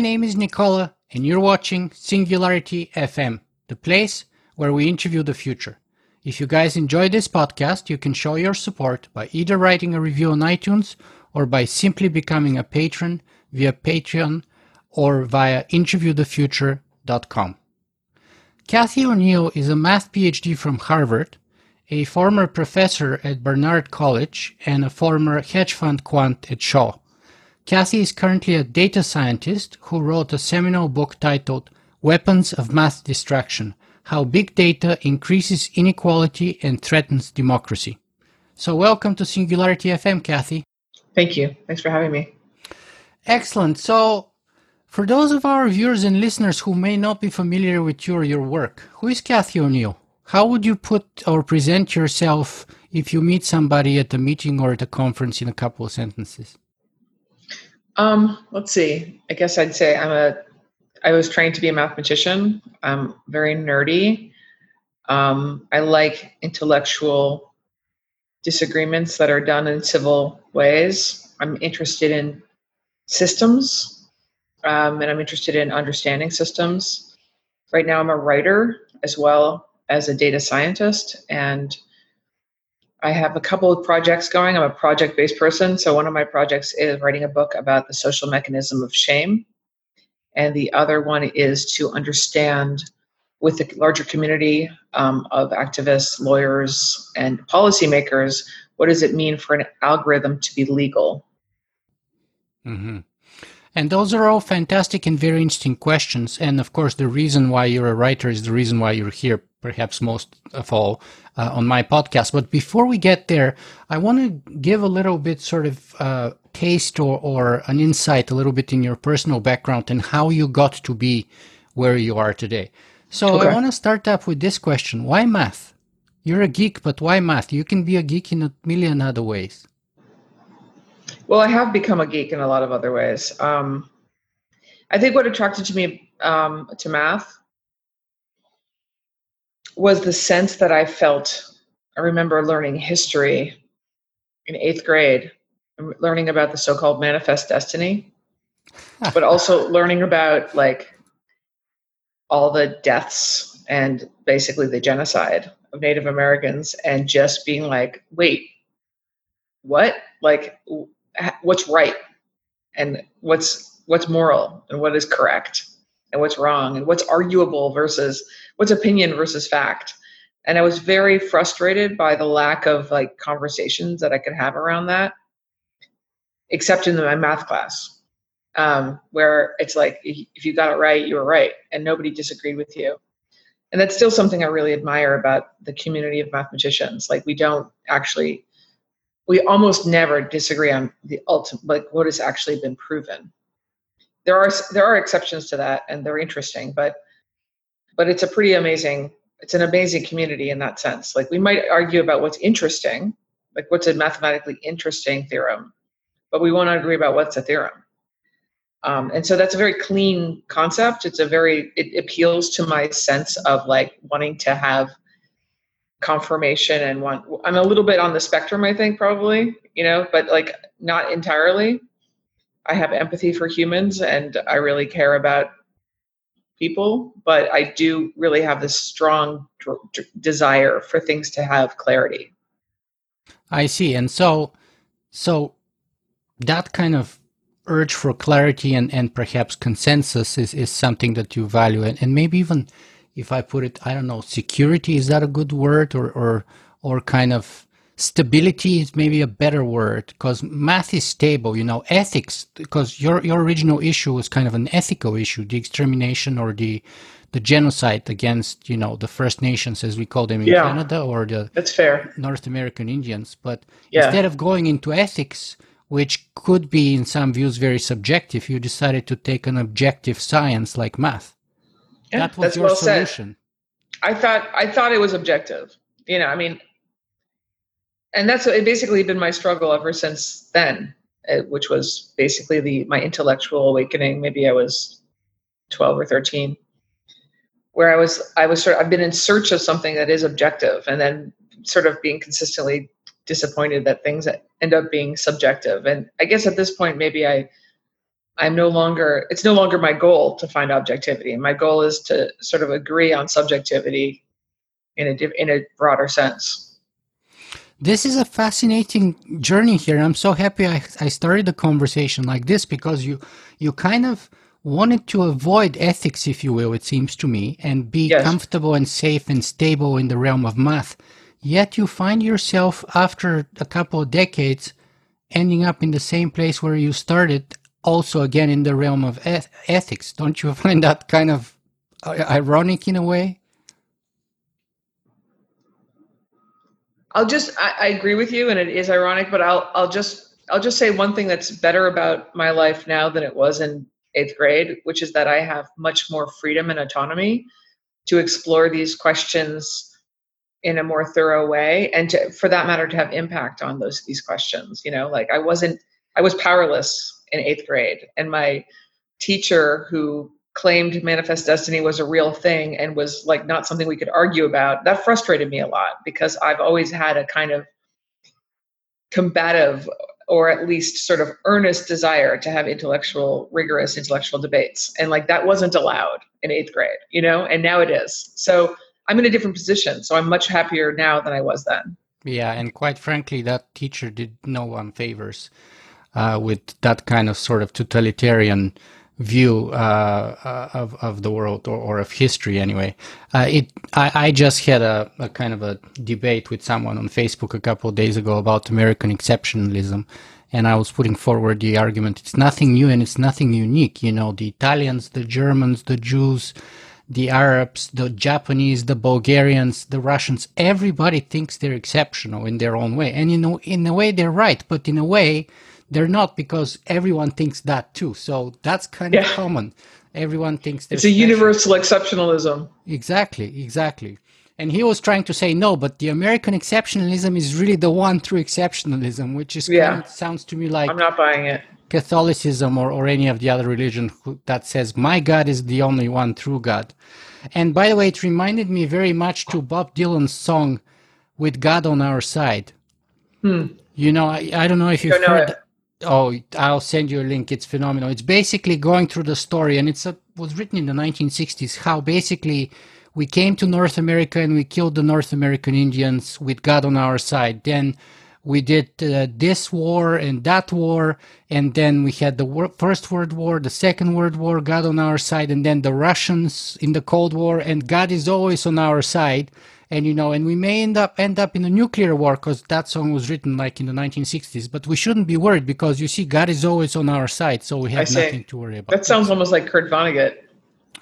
My name is Nicola, and you're watching Singularity FM, the place where we interview the future. If you guys enjoy this podcast, you can show your support by either writing a review on iTunes or by simply becoming a patron via Patreon or via interviewthefuture.com. Cathy O'Neil is a math PhD from Harvard, a former professor at Barnard College, and a former hedge fund quant at Shaw. Cathy is currently a data scientist who wrote a seminal book titled Weapons of Math Destruction How Big Data Increases Inequality and Threatens Democracy. So, welcome to Singularity FM, Cathy. Thank you. Thanks for having me. Excellent. So, for those of our viewers and listeners who may not be familiar with you or your work, who is Cathy O'Neil? How would you put or present yourself if you meet somebody at a meeting or at a conference in a couple of sentences? Um, let's see. I guess I'd say I'm a. I was trained to be a mathematician. I'm very nerdy. Um, I like intellectual disagreements that are done in civil ways. I'm interested in systems, um, and I'm interested in understanding systems. Right now, I'm a writer as well as a data scientist, and I have a couple of projects going. I'm a project based person. So, one of my projects is writing a book about the social mechanism of shame. And the other one is to understand with the larger community um, of activists, lawyers, and policymakers what does it mean for an algorithm to be legal? Mm-hmm. And those are all fantastic and very interesting questions. And of course, the reason why you're a writer is the reason why you're here, perhaps most of all, uh, on my podcast. But before we get there, I want to give a little bit sort of uh, taste or, or an insight a little bit in your personal background and how you got to be where you are today. So Okay. I want to start up with this question. Why math? You're a geek, but why math? You can be a geek in a million other ways. Well, I have become a geek in a lot of other ways. Um, I think what attracted to me um, to math was the sense that I felt. I remember learning history in eighth grade, learning about the so-called manifest destiny, but also learning about like all the deaths and basically the genocide of Native Americans, and just being like, wait, what? Like, what's right, and what's what's moral, and what is correct, and what's wrong, and what's arguable versus what's opinion versus fact. And I was very frustrated by the lack of like conversations that I could have around that, except in my math class, um, where it's like if you got it right, you were right, and nobody disagreed with you. And that's still something I really admire about the community of mathematicians. Like we don't actually, we almost never disagree on the ultimate, like what has actually been proven. There are there are exceptions to that, and they're interesting, but but it's a pretty amazing it's an amazing community in that sense. Like we might argue about what's interesting like what's a mathematically interesting theorem but we won't agree about what's a theorem. Um, and so that's a very clean concept. It's a very it appeals to my sense of like wanting to have confirmation and want i'm a little bit on the spectrum i think probably you know but like not entirely i have empathy for humans and i really care about people, but I do really have this strong dr- dr- desire for things to have clarity. I see. And so, so that kind of urge for clarity and, and perhaps consensus is, is something that you value. And, and maybe even if I put it, I don't know, security, is that a good word? Or, or, or kind of stability is maybe a better word because math is stable, you know, ethics, because your, your original issue was kind of an ethical issue, the extermination or the, the genocide against, you know, the First Nations, as we call them in Yeah. Canada, or the, That's fair. North American Indians. But Yeah. instead of going into ethics, which could be in some views very subjective, you decided to take an objective science like math. Yeah, that was that's your well said. solution. I thought I thought it was objective. You know, I mean, and that's it basically been my struggle ever since then, uh, which was basically the my intellectual awakening. Maybe I was twelve or thirteen, where I was I was sort of, I've been in search of something that is objective, and then sort of being consistently disappointed that things end up being subjective. And I guess at this point, maybe I, I'm no longer, it's no longer my goal to find objectivity. My goal is to sort of agree on subjectivity in a, in a broader sense. This is a fascinating journey here. I'm so happy I, I started the conversation like this because you, you kind of wanted to avoid ethics, if you will, it seems to me, and be yes. comfortable and safe and stable in the realm of math. Yet you find yourself after a couple of decades ending up in the same place where you started, also again in the realm of eth- ethics. Don't you find that kind of uh, ironic in a way? I'll just I, I, agree with you, and it is ironic, but I'll I'll just I'll just say one thing that's better about my life now than it was in eighth grade, which is that I have much more freedom and autonomy to explore these questions in a more thorough way and to, for that matter to have impact on those these questions you know like i wasn't i was powerless in eighth grade and my teacher who claimed manifest destiny was a real thing and was like not something we could argue about that frustrated me a lot because i've always had a kind of combative or at least sort of earnest desire to have intellectual rigorous intellectual debates and like that wasn't allowed in eighth grade you know and now it is so I'm in a different position, so I'm much happier now than I was then. Yeah, and quite frankly, that teacher did no one favors with that kind of sort of totalitarian view uh, uh, of of the world or, or of history. Anyway, uh, it I, I, just had a, a, kind of a debate with someone on Facebook a couple of days ago about American exceptionalism. And I was putting forward the argument: it's nothing new and it's nothing unique. You know, the Italians, the Germans, the Jews, the Arabs, the Japanese, the Bulgarians, the Russians, everybody thinks they're exceptional in their own way. And you know, in a way they're right, but in a way they're not because everyone thinks that too. So that's kind yeah. of common. Everyone thinks It's a special. universal exceptionalism. Exactly, exactly. And he was trying to say no, but the American exceptionalism is really the one true exceptionalism, which is yeah. kind of, sounds to me like I'm not buying it. Catholicism or, or any of the other religion that says my God is the only one true God. And by the way, it reminded me very much to Bob Dylan's song "With God on Our Side." Hmm. You know, I, I don't know if you've heard. Oh, I'll send you a link. It's phenomenal. It's basically going through the story, and it's a, was written in the 1960s. How basically we came to North America and we killed the North American Indians with God on our side. Then we did uh, this war and that war and then we had the wor- first world war the second world war god on our side and then the russians in the cold war and god is always on our side and you know and we may end up end up in a nuclear war because that song was written like in the 1960s but we shouldn't be worried because you see god is always on our side so we have nothing to worry about that sounds almost like kurt vonnegut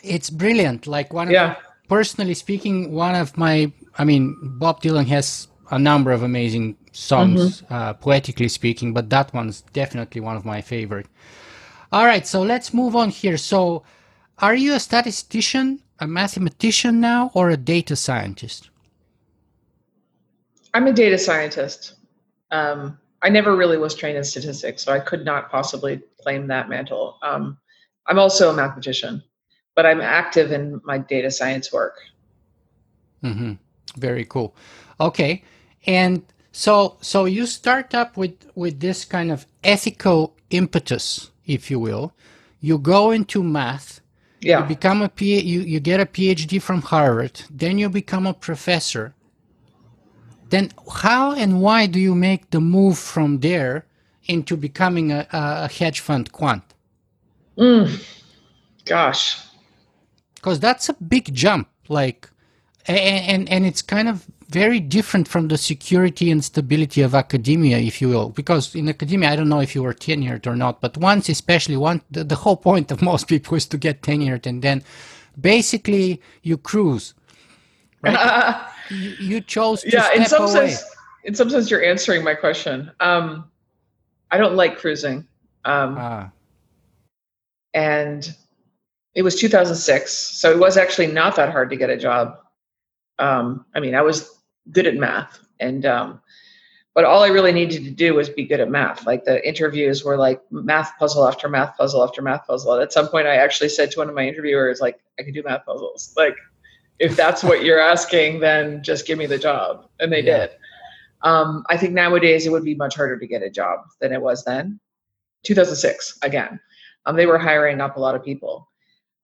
it's brilliant like one yeah. of personally speaking one of my i mean bob dylan has a number of amazing songs, mm-hmm. uh, poetically speaking, but that one's definitely one of my favorite. All right, so let's move on here. So, are you a statistician, a mathematician now, or a data scientist? I'm a data scientist. Um, I never really was trained in statistics, so I could not possibly claim that mantle. Um, I'm also a mathematician, but I'm active in my data science work. Mm-hmm. Very cool. Okay, and so so you start up with with this kind of ethical impetus, if you will. You go into math. Yeah. You become a P, you, you get a PhD from Harvard. Then you become a professor. Then how and why do you make the move from there into becoming a, a hedge fund quant? Mm. Gosh. Because that's a big jump. Like, and, and, and it's kind of very different from the security and stability of academia, if you will. Because in academia, I don't know if you were tenured or not, but once, especially one, the, the whole point of most people is to get tenured, and then basically you cruise. Right? you, you, chose to yeah. in some away. sense, in some sense, you're answering my question. Um, I don't like cruising. Um, ah. And it was 2006, so it was actually not that hard to get a job. Um, I mean, I was good at math and um, but all I really needed to do was be good at math. Like the interviews were like math puzzle after math puzzle after math puzzle. And at some point, I actually said to one of my interviewers, like, I can do math puzzles. Like, if that's what you're asking, then just give me the job. And they yeah. did. Um, I think nowadays it would be much harder to get a job than it was then. 2006 again. Um, they were hiring up a lot of people.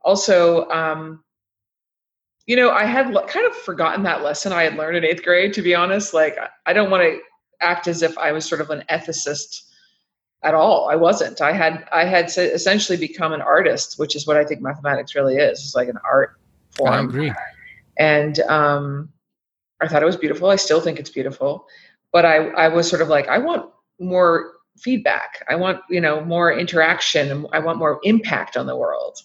Also, um, you know, I had kind of forgotten that lesson I had learned in eighth grade. To be honest, like I don't want to act as if I was sort of an ethicist at all. I wasn't. I had I had essentially become an artist, which is what I think mathematics really is. It's like an art form. I agree. And um, I thought it was beautiful. I still think it's beautiful, but I I was sort of like I want more feedback. I want you know more interaction. I want more impact on the world.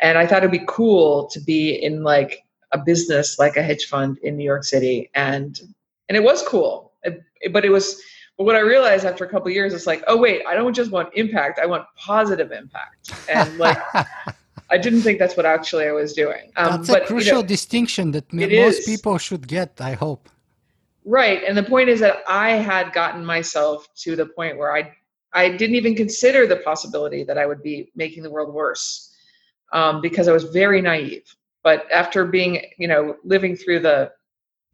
And I thought it'd be cool to be in like a business like a hedge fund in New York City, and and it was cool. It, but it was but what I realized after a couple years is like, oh wait, I don't just want impact, I want positive impact. And like I didn't think that's what actually I was doing. Um, that's but, a crucial you know, distinction that most is. people should get, I hope. Right. And the point is that I had gotten myself to the point where I I didn't even consider the possibility that I would be making the world worse um, because I was very naive. But after being, you know, living through the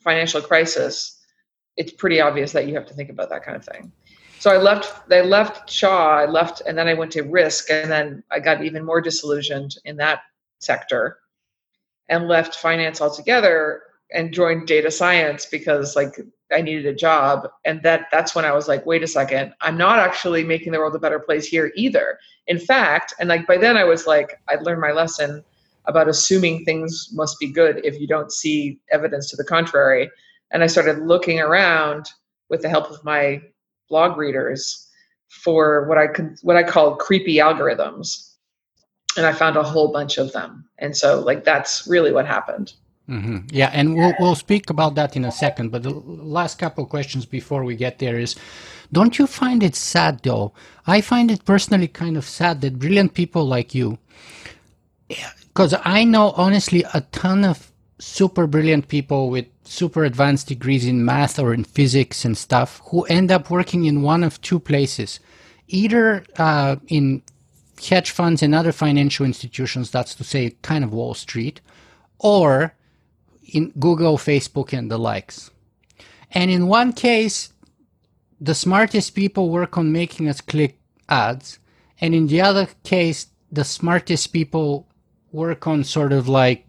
financial crisis, it's pretty obvious that you have to think about that kind of thing. So I left. I left Shaw. I left, and then I went to Risk, and then I got even more disillusioned in that sector, and left finance altogether and joined data science because like I needed a job. And that that's when I was like, wait a second, I'm not actually making the world a better place here either. In fact, and like by then I was like, I'd learned my lesson about assuming things must be good if you don't see evidence to the contrary and I started looking around with the help of my blog readers for what I could what I call creepy algorithms, and I found a whole bunch of them. And so, like that's really what happened. Mm-hmm. Yeah, and we'll we'll speak about that in a second. But the last couple of questions before we get there is, don't you find it sad though? I find it personally kind of sad that brilliant people like you, because I know honestly a ton of super brilliant people with super advanced degrees in math or in physics and stuff who end up working in one of two places either uh, in hedge funds and other financial institutions, that's to say, kind of Wall Street, or in Google, Facebook, and the likes. And in one case, the smartest people work on making us click ads, and in the other case, the smartest people work on sort of like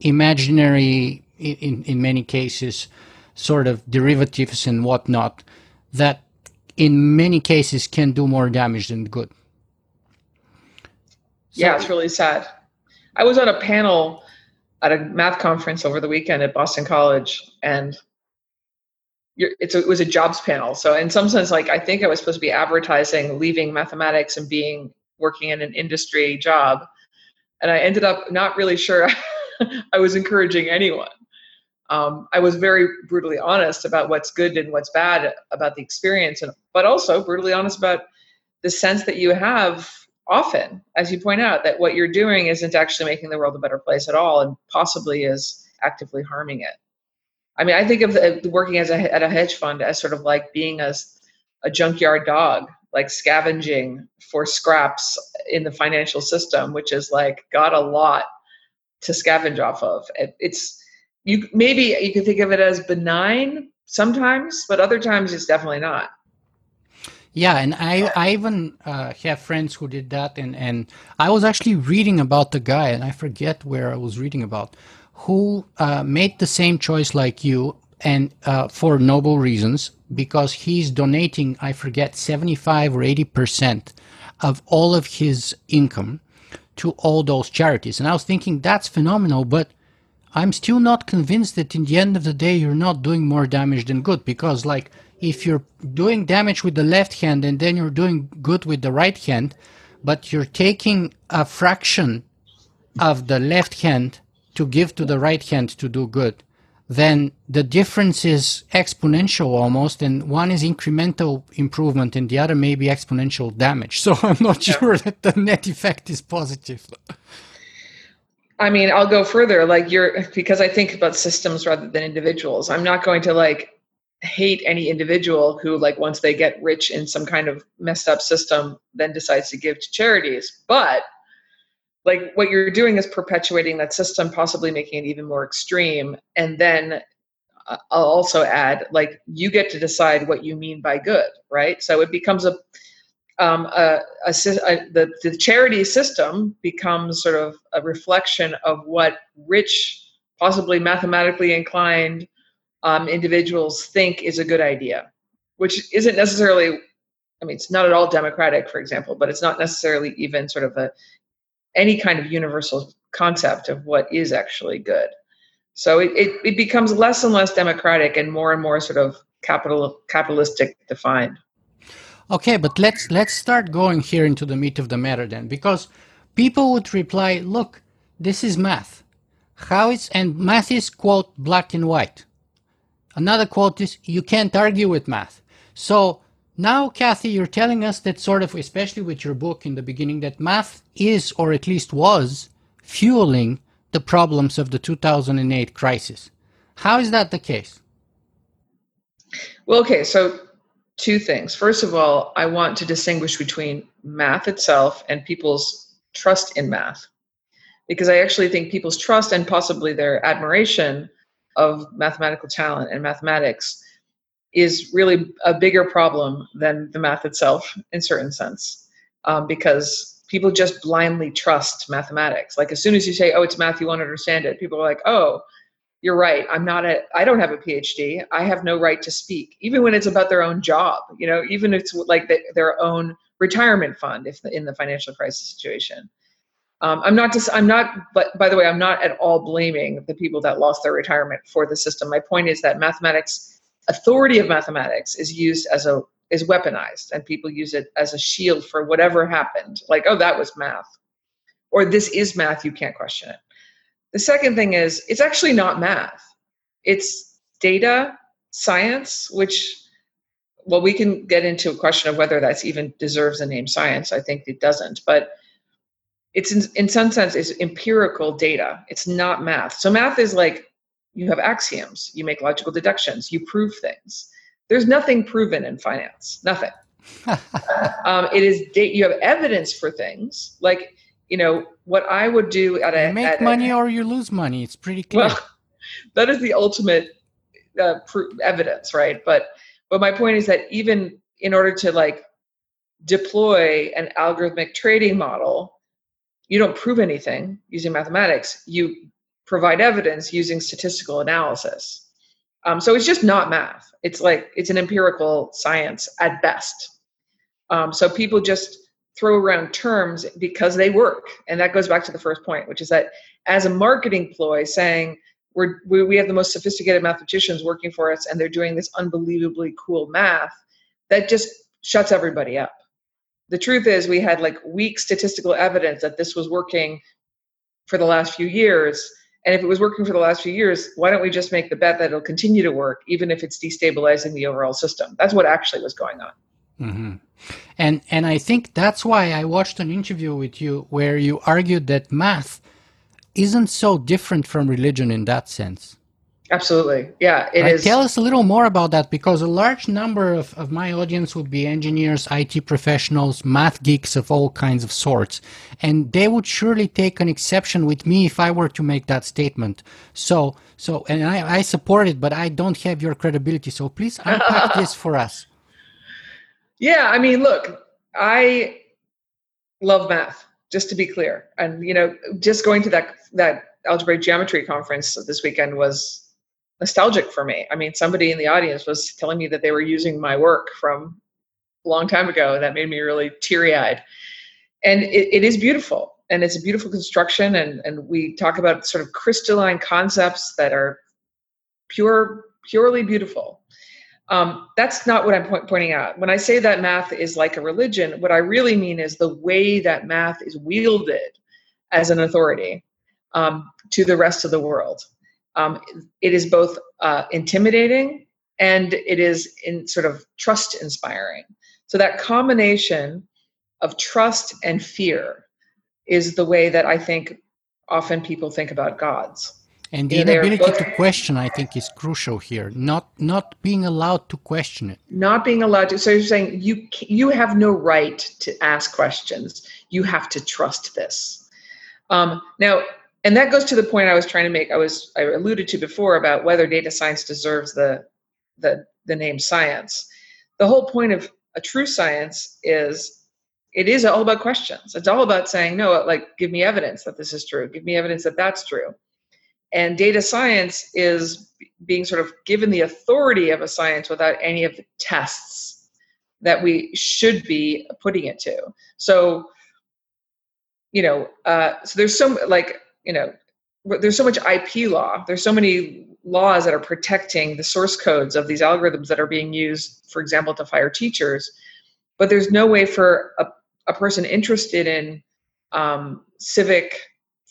imaginary, in, in many cases, sort of derivatives and whatnot that in many cases can do more damage than good. So, yeah, it's really sad. I was on a panel at a math conference over the weekend at Boston College, and a, it was a jobs panel. So in some sense, like I think I was supposed to be advertising leaving mathematics and being working in an industry job, and I ended up not really sure I was encouraging anyone. Um, I was very brutally honest about what's good and what's bad about the experience, and but also brutally honest about the sense that you have often, as you point out, that what you're doing isn't actually making the world a better place at all, and possibly is actively harming it. I mean, I think of the, working as a, at a hedge fund as sort of like being a, a junkyard dog, like scavenging for scraps in the financial system, which is like got a lot to scavenge off of. It's you maybe you can think of it as benign sometimes, but other times it's definitely not. Yeah, and I I even uh, have friends who did that, and and I was actually reading about the guy, and I forget where I was reading about, who uh, made the same choice like you, and uh, for noble reasons, because he's donating I forget seventy five or eighty percent of all of his income to all those charities. And I was thinking that's phenomenal, but I'm still not convinced that in the end of the day you're not doing more damage than good because like if you're doing damage with the left hand and then you're doing good with the right hand, but you're taking a fraction of the left hand to give to the right hand to do good, then the difference is exponential almost, and one is incremental improvement, and the other may be exponential damage. So I'm not sure that the net effect is positive. I mean, I'll go further. Like you're because I think about systems rather than individuals. I'm not going to like hate any individual who like once they get rich in some kind of messed up system then decides to give to charities. But like what you're doing is perpetuating that system possibly making it even more extreme and then I'll also add, like you get to decide what you mean by good, right? So it becomes a, um, a, a, a the, the charity system becomes sort of a reflection of what rich, possibly mathematically inclined um, individuals think is a good idea, which isn't necessarily. I mean, it's not at all democratic, for example, but it's not necessarily even sort of a any kind of universal concept of what is actually good. So it, it, it becomes less and less democratic and more and more sort of capital capitalistic defined. Okay, but let's let's start going here into the meat of the matter then, because people would reply, "Look, this is math. How is and math is quote black and white. Another quote is you can't argue with math. So now, Cathy, you're telling us that sort of, especially with your book in the beginning, that math is, or at least was, fueling the problems of the 2008 crisis. How is that the case? Well, okay, so two things. First of all, I want to distinguish between math itself and people's trust in math. Because I actually think people's trust and possibly their admiration of mathematical talent and mathematics is really a bigger problem than the math itself in certain sense um, because people just blindly trust mathematics. Like as soon as you say oh it's math you won't understand it people are like oh you're right. I'm not a i don't have a phd i have no right to speak even when it's about their own job you know even if it's like the, their own retirement fund if in the financial crisis situation. Um, i'm not just i'm not but by the way i'm not at all blaming the people that lost their retirement for the system. My point is that mathematics authority of mathematics is used as a is weaponized and people use it as a shield for whatever happened. Like oh that was math. Or this is math you can't question it. The second thing is it's actually not math. It's data science which well we can get into a question of whether that's even deserves the name science. I think it doesn't. But it's in, in some sense is empirical data. It's not math. So math is like you have axioms, you make logical deductions, you prove things. There's nothing proven in finance, nothing. um, it is you have evidence for things like you know what I would do at a you make at money a, or you lose money. It's pretty clear. Well, that is the ultimate uh, evidence, right? But but my point is that even in order to like deploy an algorithmic trading model, you don't prove anything using mathematics. You provide evidence using statistical analysis. Um, so it's just not math. It's like it's an empirical science at best. Um, so people just throw around terms because they work, and that goes back to the first point, which is that as a marketing ploy, saying we're we, we have the most sophisticated mathematicians working for us, and they're doing this unbelievably cool math, that just shuts everybody up. The truth is, we had like weak statistical evidence that this was working for the last few years and if it was working for the last few years, why don't we just make the bet that it'll continue to work, even if it's destabilizing the overall system? That's what actually was going on. Mm-hmm. And and I think that's why I watched an interview with you where you argued that math isn't so different from religion in that sense. Absolutely. Yeah, it right? is. Tell us a little more about that because a large number of, of my audience would be engineers, IT professionals, math geeks of all kinds of sorts. And they would surely take an exception with me if I were to make that statement. So, so, and I, I support it, but I don't have your credibility. So please unpack this for us. Yeah, I mean, look, I love math, just to be clear. And, you know, just going to that, that algebraic geometry conference this weekend was nostalgic for me. I mean, somebody in the audience was telling me that they were using my work from a long time ago, and that made me really teary eyed. And it, it is beautiful, and it's a beautiful construction. And, and we talk about sort of crystalline concepts that are pure, purely beautiful. Um, that's not what I'm point, pointing out. When I say that math is like a religion, what I really mean is the way that math is wielded as an authority um, to the rest of the world um, it is both uh, intimidating and it is in sort of trust inspiring. So that combination of trust and fear is the way that I think often people think about gods. And the inability both, to question, I think, is crucial here. Not not being allowed to question it. Not being allowed to. So you're saying you you have no right to ask questions. You have to trust this. Um, now, and that goes to the point I was trying to make. I was I alluded to before about whether data science deserves the the the name science. The whole point of a true science is it is all about questions. It's all about saying no, like give me evidence that this is true. Give me evidence that that's true. And data science is being sort of given the authority of a science without any of the tests that we should be putting it to. So, you know, uh, so there's some like, you know, there's so much IP law. There's so many laws that are protecting the source codes of these algorithms that are being used, for example, to fire teachers. But there's no way for a, a person interested in um, civic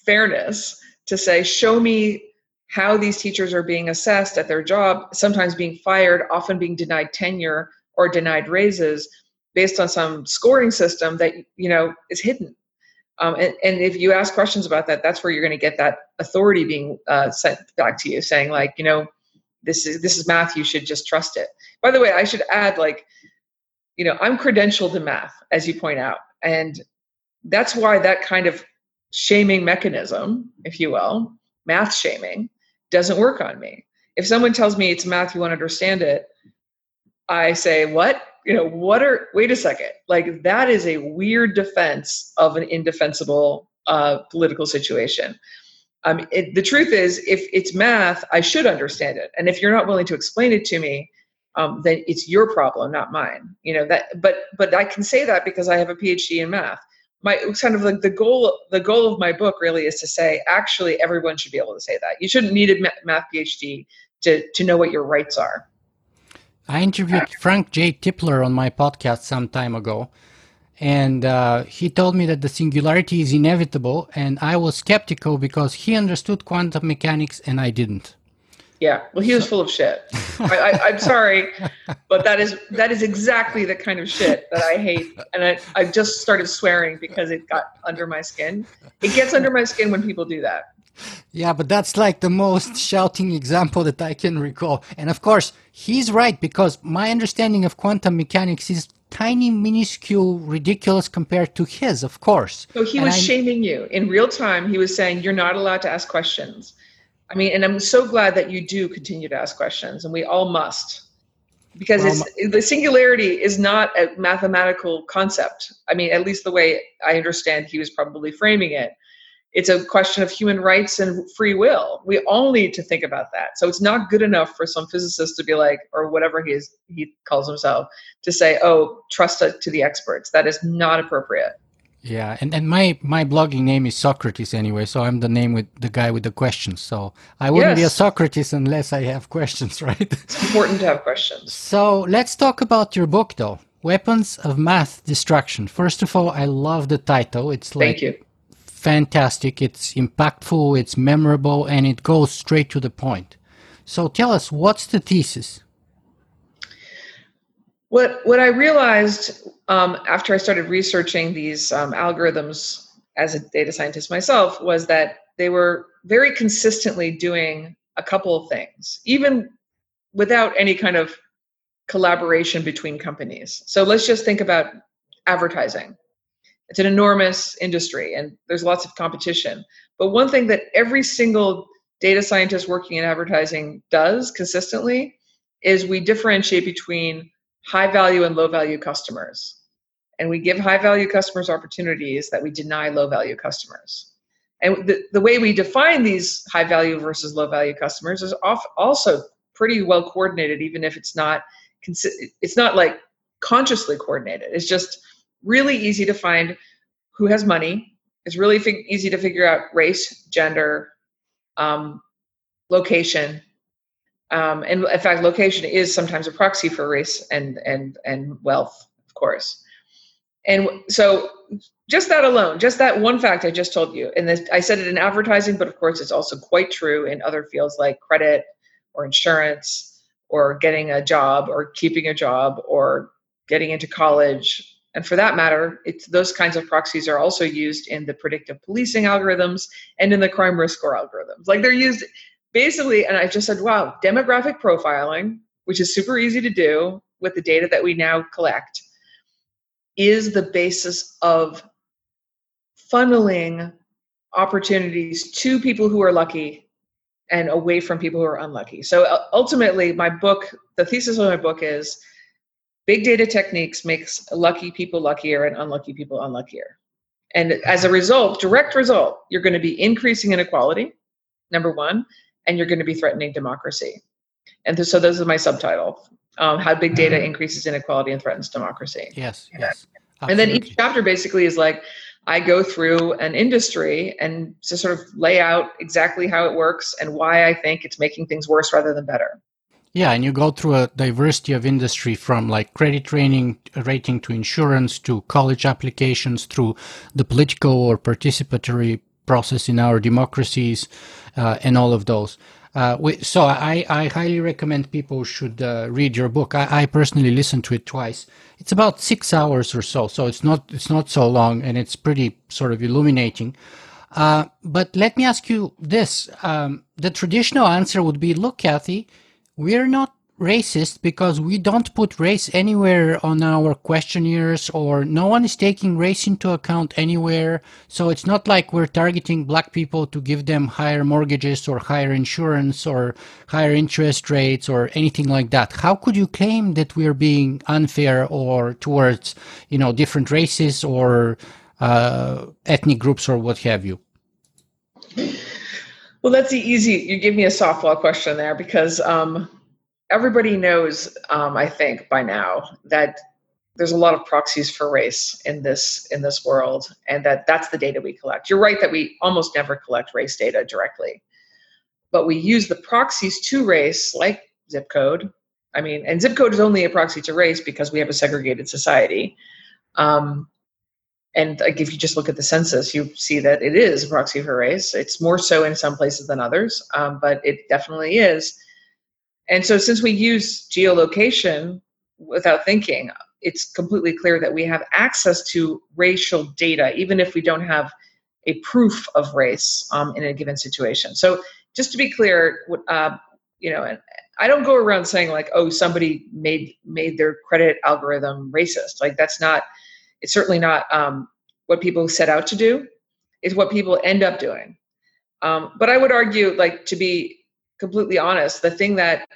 fairness to say, show me how these teachers are being assessed at their job, sometimes being fired, often being denied tenure or denied raises based on some scoring system that you know is hidden. Um, and, and, if you ask questions about that, that's where you're going to get that authority being uh, sent back to you, saying like, you know, this is this is math. You should just trust it. By the way, I should add like, you know, I'm credentialed in math, as you point out, and that's why that kind of shaming mechanism, if you will, math shaming, doesn't work on me. If someone tells me it's math, you won't understand it, I say, what? You know, what are, wait a second. Like, that is a weird defense of an indefensible uh, political situation. Um, it, the truth is, if it's math, I should understand it. And if you're not willing to explain it to me, um, then it's your problem, not mine. You know that, but but I can say that because I have a PhD in math my kind of like the goal the goal of my book really is to say actually everyone should be able to say that you shouldn't need a math phd to to know what your rights are i interviewed frank j tipler on my podcast some time ago and uh, he told me that the singularity is inevitable and i was skeptical because he understood quantum mechanics and i didn't yeah, well, he was full of shit. I, am sorry, but that is that is exactly the kind of shit that I hate, and I, I just started swearing because it got under my skin. It gets under my skin when people do that. Yeah, but that's like the most shouting example that I can recall. And of course, he's right because my understanding of quantum mechanics is tiny, minuscule, ridiculous compared to his, of course. So he and was I... shaming you in real time. He was saying you're not allowed to ask questions. I mean, and I'm so glad that you do continue to ask questions, and we all must, because well, it's, the singularity is not a mathematical concept. I mean, at least the way I understand he was probably framing it. It's a question of human rights and free will. We all need to think about that. So it's not good enough for some physicist to be like, or whatever he is, he calls himself, to say, "Oh, trust it to the experts." That is not appropriate. Yeah, and, and my, my blogging name is Socrates anyway, so I'm the name with the guy with the questions. So I wouldn't yes. be a Socrates unless I have questions, right? It's important to have questions. So let's talk about your book though. Weapons of Math Destruction. First of all, I love the title. It's like Thank you. Fantastic. It's impactful, it's memorable, and it goes straight to the point. So tell us, what's the thesis? What what I realized um, after I started researching these um, algorithms as a data scientist myself was that they were very consistently doing a couple of things, even without any kind of collaboration between companies. So let's just think about advertising. It's an enormous industry and there's lots of competition. But one thing that every single data scientist working in advertising does consistently is we differentiate between high value and low value customers. And we give high value customers opportunities that we deny low value customers. And the, the way we define these high value versus low value customers is off, also pretty well coordinated, even if it's not it's not like consciously coordinated. It's just really easy to find who has money. It's really fig- easy to figure out race, gender, um, location, um, and in fact, location is sometimes a proxy for race and and and wealth, of course. And so, just that alone, just that one fact I just told you, and this, I said it in advertising, but of course, it's also quite true in other fields like credit or insurance or getting a job or keeping a job or getting into college. And for that matter, those kinds of proxies are also used in the predictive policing algorithms and in the crime risk score algorithms. Like they're used basically, and I just said, wow, demographic profiling, which is super easy to do with the data that we now collect, is the basis of funneling opportunities to people who are lucky and away from people who are unlucky. So ultimately, my book, the thesis of my book is big data techniques makes lucky people luckier and unlucky people unluckier. And as a result, direct result, you're going to be increasing inequality, number one, and you're going to be threatening democracy. And so those are my subtitle: um, How big data mm-hmm. increases inequality and threatens democracy. Yes, yes. Absolutely. And then each chapter basically is like, I go through an industry and to sort of lay out exactly how it works and why I think it's making things worse rather than better. Yeah, and you go through a diversity of industry from like credit rating, rating to insurance to college applications through the political or participatory process in our democracies uh, and all of those. Uh, we, so I, I, highly recommend people should uh, read your book. I, I, personally listened to it twice. It's about six hours or so, so it's not it's not so long, and it's pretty sort of illuminating. Uh, but let me ask you this: um, the traditional answer would be, "Look, Cathy, we're not racist because we don't put race anywhere on our questionnaires or no one is taking race into account anywhere. So it's not like we're targeting black people to give them higher mortgages or higher insurance or higher interest rates or anything like that. How could you claim that we're being unfair or towards, you know, different races or uh, ethnic groups or what have you? Well, that's the easy. You give me a softball question there because um, everybody knows, um, I think, by now that there's a lot of proxies for race in this in this world, and that that's the data we collect. You're right that we almost never collect race data directly, but we use the proxies to race, like zip code. I mean, and zip code is only a proxy to race because we have a segregated society. Um, and like if you just look at the census, you see that it is a proxy for race. It's more so in some places than others, um, but it definitely is. And so, since we use geolocation without thinking, it's completely clear that we have access to racial data, even if we don't have a proof of race um, in a given situation. So, just to be clear, uh, you know, I don't go around saying like, "Oh, somebody made made their credit algorithm racist." Like that's not it's certainly not um, what people set out to do. It's what people end up doing. Um, but I would argue, like to be completely honest, the thing that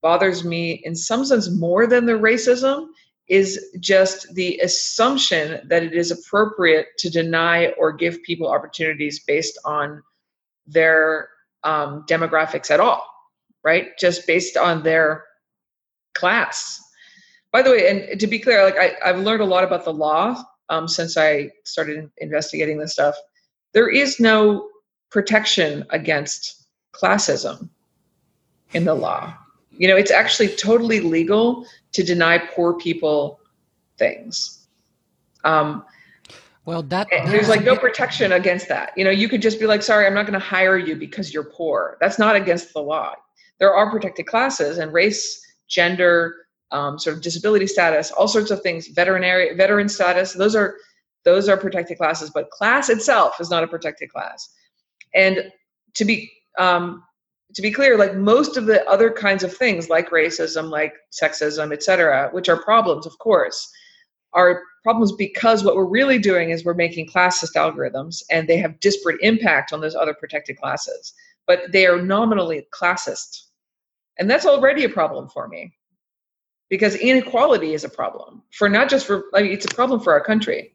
bothers me in some sense more than the racism is just the assumption that it is appropriate to deny or give people opportunities based on their um, demographics at all, right? Just based on their class by the way, and to be clear, like I, I've learned a lot about the law um, since I started investigating this stuff. There is no protection against classism in the law. You know, it's actually totally legal to deny poor people things. Um, well, that there's like no protection against that. You know, you could just be like, "Sorry, I'm not going to hire you because you're poor." That's not against the law. There are protected classes, and race, gender, um, sort of disability status, all sorts of things, veterinary veteran status. Those are those are protected classes, but class itself is not a protected class. And to be um, to be clear, like most of the other kinds of things, like racism, like sexism, etc., which are problems, of course, are problems because what we're really doing is we're making classist algorithms, and they have disparate impact on those other protected classes. But they are nominally classist, and that's already a problem for me because inequality is a problem for not just for like it's a problem for our country.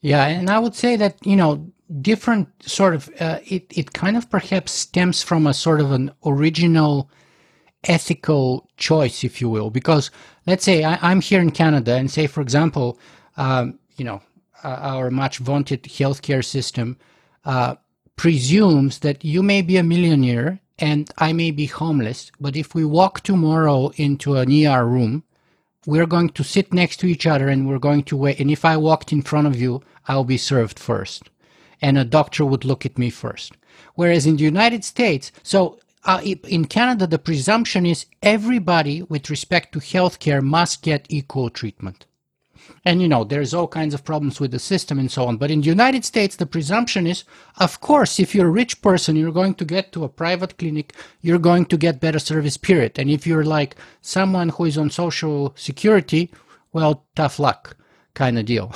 Yeah and i would say that you know different sort of uh, it, it kind of perhaps stems from a sort of an original ethical choice if you will because let's say I, am here in canada and say for example um, you know uh, our much vaunted healthcare system uh, presumes that you may be a millionaire and I may be homeless, but if we walk tomorrow into an ER room, we're going to sit next to each other and we're going to wait. And if I walked in front of you, I'll be served first. And a doctor would look at me first. Whereas in the United States, so uh, in Canada, the presumption is everybody with respect to healthcare must get equal treatment. And you know, there's all kinds of problems with the system and so on. But in the United States, the presumption is, of course, if you're a rich person, you're going to get to a private clinic, you're going to get better service, period. And if you're like someone who is on social security, well, tough luck kind of deal.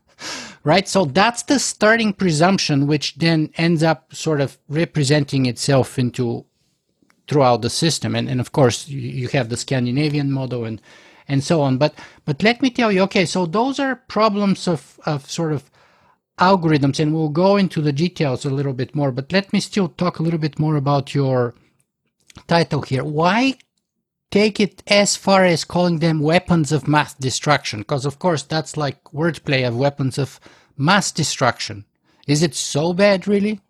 right? So that's the starting presumption, which then ends up sort of representing itself into throughout the system. And, and of course, you, you have the Scandinavian model and and so on. But but let me tell you, okay, so those are problems of of sort of algorithms, and we'll go into the details a little bit more. But let me still talk a little bit more about your title here. Why take it as far as calling them weapons of math destruction? Because of course that's like wordplay of weapons of mass destruction. Is it so bad, really?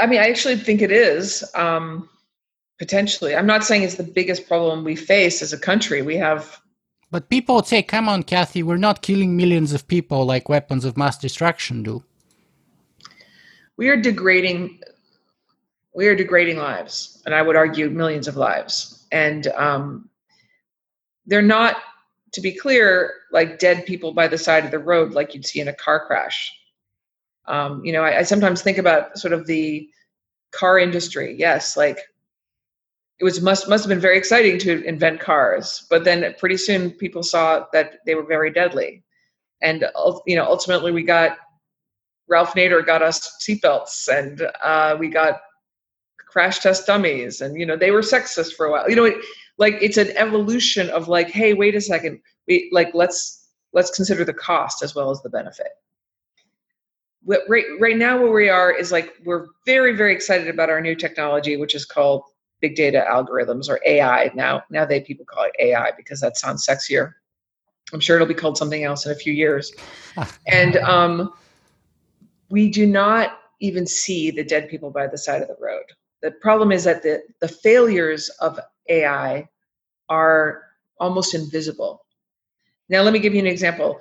I mean, I actually think it is. Um, potentially. I'm not saying it's the biggest problem we face as a country. We have. But people would say, come on, Cathy, we're not killing millions of people like weapons of mass destruction do. We are degrading. We are degrading lives, and I would argue millions of lives. And um, they're not, to be clear, like dead people by the side of the road, like you'd see in a car crash. Um, you know, I, I sometimes think about sort of the car industry. Yes, like it was must must have been very exciting to invent cars but then pretty soon people saw that they were very deadly. And you know ultimately we got ralph nader got us seatbelts and uh, we got crash test dummies and you know they were sexist for a while. You know it, like it's an evolution of like hey wait a second we like let's let's consider the cost as well as the benefit. Right right now where we are is like we're very very excited about our new technology which is called big data algorithms or AI. Now, now they people call it AI because that sounds sexier. I'm sure it'll be called something else in a few years. and um, we do not even see the dead people by the side of the road. The problem is that the, the failures of AI are almost invisible. Now, let me give you an example.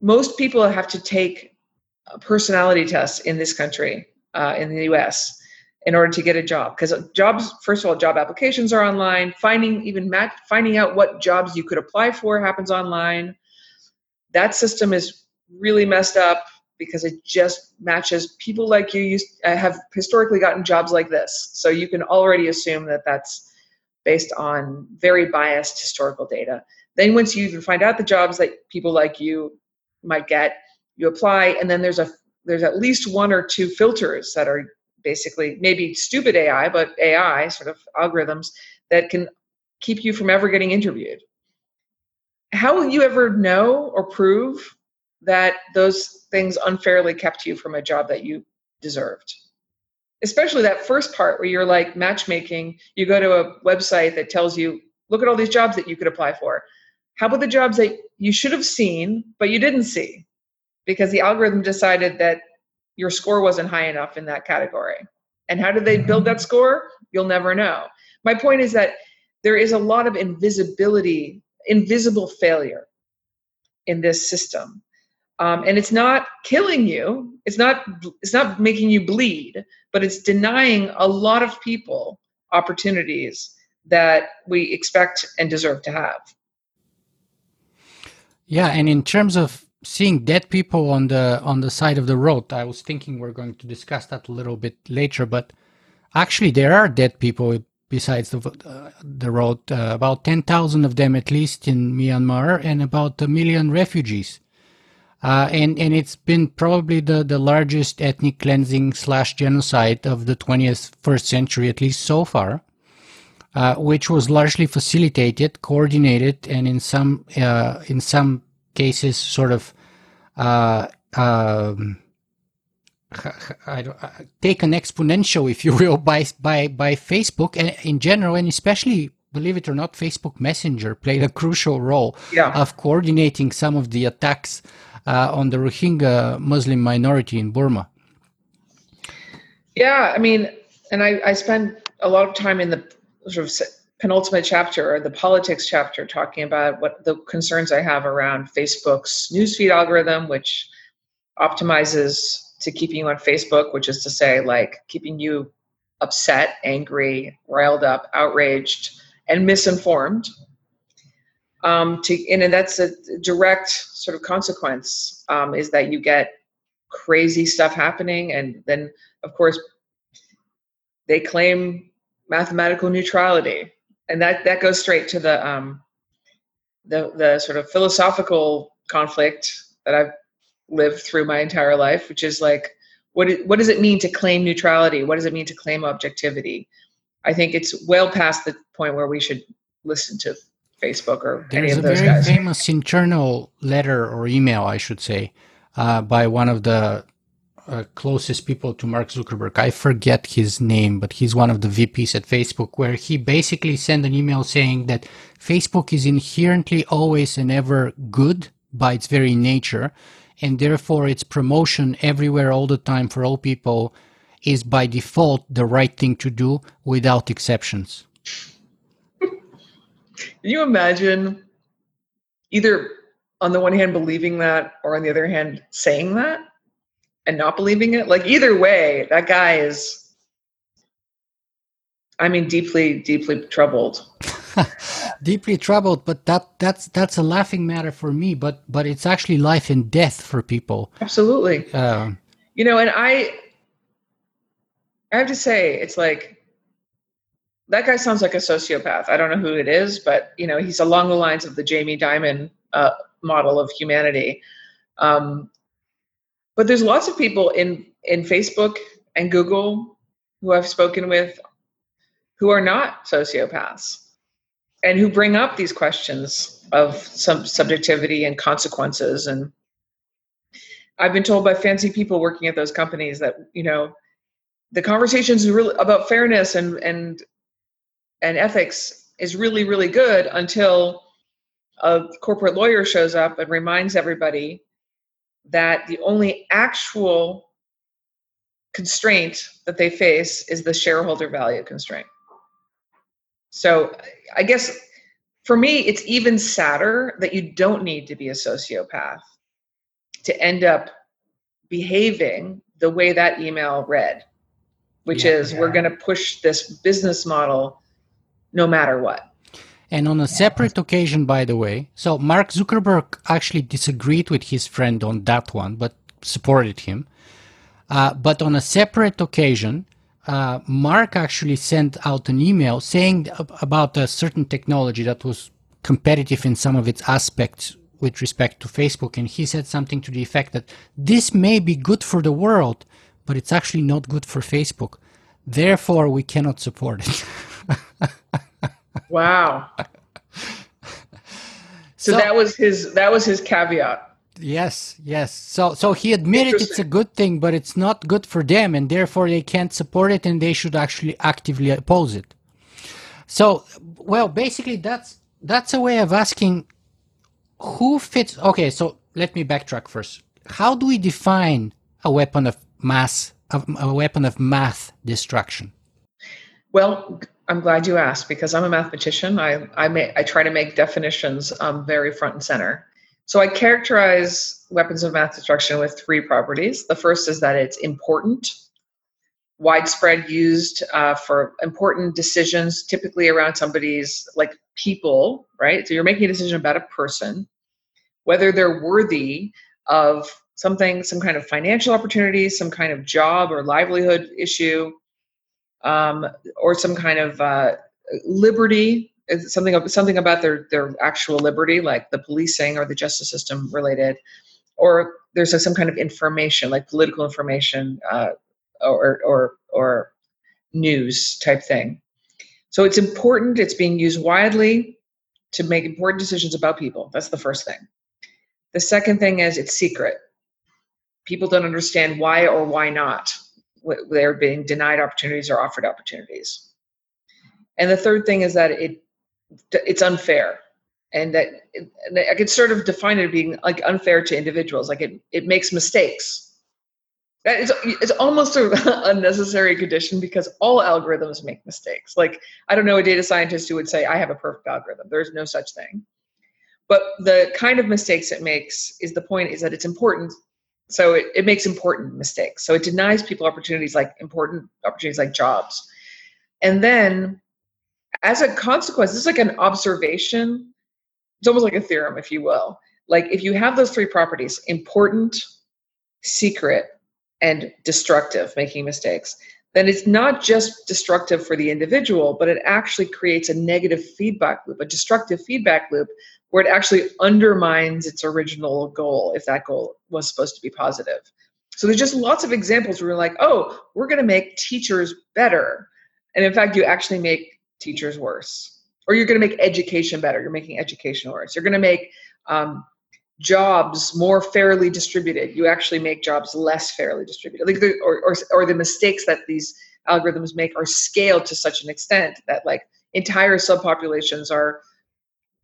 Most people have to take personality tests in this country, uh, in the US, in order to get a job because jobs first of all job applications are online. Finding even match finding out what jobs you could apply for happens online. That system is really messed up because it just matches people like you used uh, have historically gotten jobs like this. So you can already assume that that's based on very biased historical data. Then once you even find out the jobs that people like you might get you apply and then there's a there's at least one or two filters that are basically maybe stupid AI, but AI sort of algorithms that can keep you from ever getting interviewed. How will you ever know or prove that those things unfairly kept you from a job that you deserved? Especially that first part where you're like matchmaking, you go to a website that tells you, look at all these jobs that you could apply for. How about the jobs that you should have seen, but you didn't see? Because the algorithm decided that your score wasn't high enough in that category. And how did they build that score? You'll never know. My point is that there is a lot of invisibility, invisible failure in this system. Um, and it's not killing you it's not it's not making you bleed but it's denying a lot of people opportunities that we expect and deserve to have yeah and in terms of seeing dead people on the on the side of the road. I was thinking we're going to discuss that a little bit later, but actually there are dead people besides the uh, the road. Uh, about ten thousand of them at least in Myanmar, and about a million refugees. Uh, and and it's been probably the, the largest ethnic cleansing slash genocide of the 20th first century at least so far, uh, which was largely facilitated, coordinated, and in some uh, in some cases sort of uh, um, I don't, uh, take an exponential, if you will, by by by Facebook and in general, and especially believe it or not, Facebook Messenger played a crucial role yeah. of coordinating some of the attacks uh, on the Rohingya Muslim minority in Burma. Yeah, I mean, and I, I spent a lot of time in the sort of penultimate chapter or the politics chapter talking about what the concerns I have around Facebook's newsfeed algorithm, which optimizes to keeping you on Facebook, which is to say, like keeping you upset, angry, riled up, outraged, and misinformed. Um, to and that's a direct sort of consequence um, is that you get crazy stuff happening, and then of course they claim mathematical neutrality and that that goes straight to the um, the the sort of philosophical conflict that I've lived through my entire life, which is like, what, what does it mean to claim neutrality? What does it mean to claim objectivity? I think it's well past the point where we should listen to Facebook or There's any of those guys. There's a very famous internal letter or email, I should say, uh, by one of the uh, closest people to Mark Zuckerberg. I forget his name, but he's one of the VPs at Facebook, where he basically sent an email saying that Facebook is inherently always and ever good by its very nature, and therefore its promotion everywhere all the time for all people is by default the right thing to do without exceptions. Can you imagine either on the one hand believing that or on the other hand saying that and not believing it? Like either way, that guy is I mean deeply, deeply troubled. deeply troubled but that that's that's a laughing matter for me but but it's actually life and death for people Absolutely. uh, You know, and I I have to say, it's like that guy sounds like a sociopath. I don't know who it is, but you know, he's along the lines of the Jamie Dimon uh, model of humanity. Um, but there's lots of people in in Facebook and Google who I've spoken with who are not sociopaths and who bring up these questions of some subjectivity and consequences. And I've been told by fancy people working at those companies that you know the conversations really about fairness and and and ethics is really really good until a corporate lawyer shows up and reminds everybody that the only actual constraint that they face is the shareholder value constraint. So I guess for me it's even sadder that you don't need to be a sociopath to end up behaving the way that email read, which Yeah. is we're going to push this business model no matter what. And on a separate occasion by the way so mark zuckerberg actually disagreed with his friend on that one but supported him. Uh, but on a separate occasion uh, mark actually sent out an email saying about a certain technology that was competitive in some of its aspects with respect to facebook and he said something to the effect that this may be good for the world but it's actually not good for facebook. Therefore we cannot support it Wow. So, that was his that was his caveat. Yes, yes. So so he admitted it's a good thing, but it's not good for them, and therefore they can't support it, and they should actually actively oppose it. So, well, basically that's that's a way of asking who fits. Okay, so let me backtrack first. How do we define a weapon of mass, a, a weapon of math destruction? Well, I'm glad you asked because I'm a mathematician. I I may I try to make definitions um, very front and center. So I characterize weapons of math destruction with three properties. The first is that it's important, widespread used uh, for important decisions, typically around somebody's like people, right? So you're making a decision about a person, whether they're worthy of something, some kind of financial opportunity, some kind of job or livelihood issue, um, or some kind of uh, liberty, something something about their their actual liberty, like the policing or the justice system related, or there's a, some kind of information, like political information uh, or or or news type thing. So it's important. It's being used widely to make important decisions about people. That's the first thing. The second thing is it's secret. People don't understand why or why not they're being denied opportunities or offered opportunities. And the third thing is that it it's unfair, and that it, and I could sort of define it as being like unfair to individuals. Like it it makes mistakes. That is it's almost an unnecessary condition because all algorithms make mistakes. Like I don't know a data scientist who would say I have a perfect algorithm. There's no such thing. But the kind of mistakes it makes is the point is that it's important so it, it makes important mistakes. So it denies people opportunities like important opportunities like jobs. And then as a consequence this is like an observation. It's almost like a theorem if you will. Like if you have those three properties important secret and destructive making mistakes then it's not just destructive for the individual, but it actually creates a negative feedback loop, a destructive feedback loop where it actually undermines its original goal if that goal was supposed to be positive. So there's just lots of examples where we're like, oh, we're going to make teachers better. And in fact, you actually make teachers worse. Or you're going to make education better. You're making education worse. You're going to make um, jobs more fairly distributed. You actually make jobs less fairly distributed. Like the, or, or, or the mistakes that these algorithms make are scaled to such an extent that like entire subpopulations are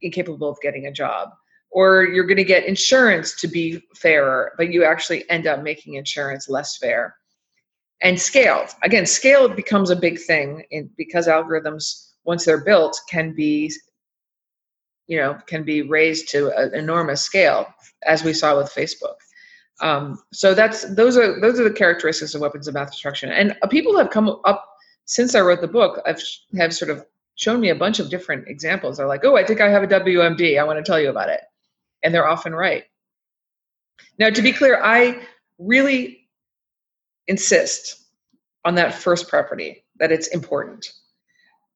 incapable of getting a job or you're going to get insurance to be fairer but you actually end up making insurance less fair. And scaled again scale becomes a big thing in, because algorithms once they're built can be you know can be raised to an enormous scale as we saw with facebook. Um, so that's those are those are the characteristics of weapons of math destruction. And uh, people have come up since i wrote the book i've have sort of shown me a bunch of different examples. They're like oh i think i have a wmd i want to tell you about it. And they're often right. Now to be clear i really insist on that first property that it's important.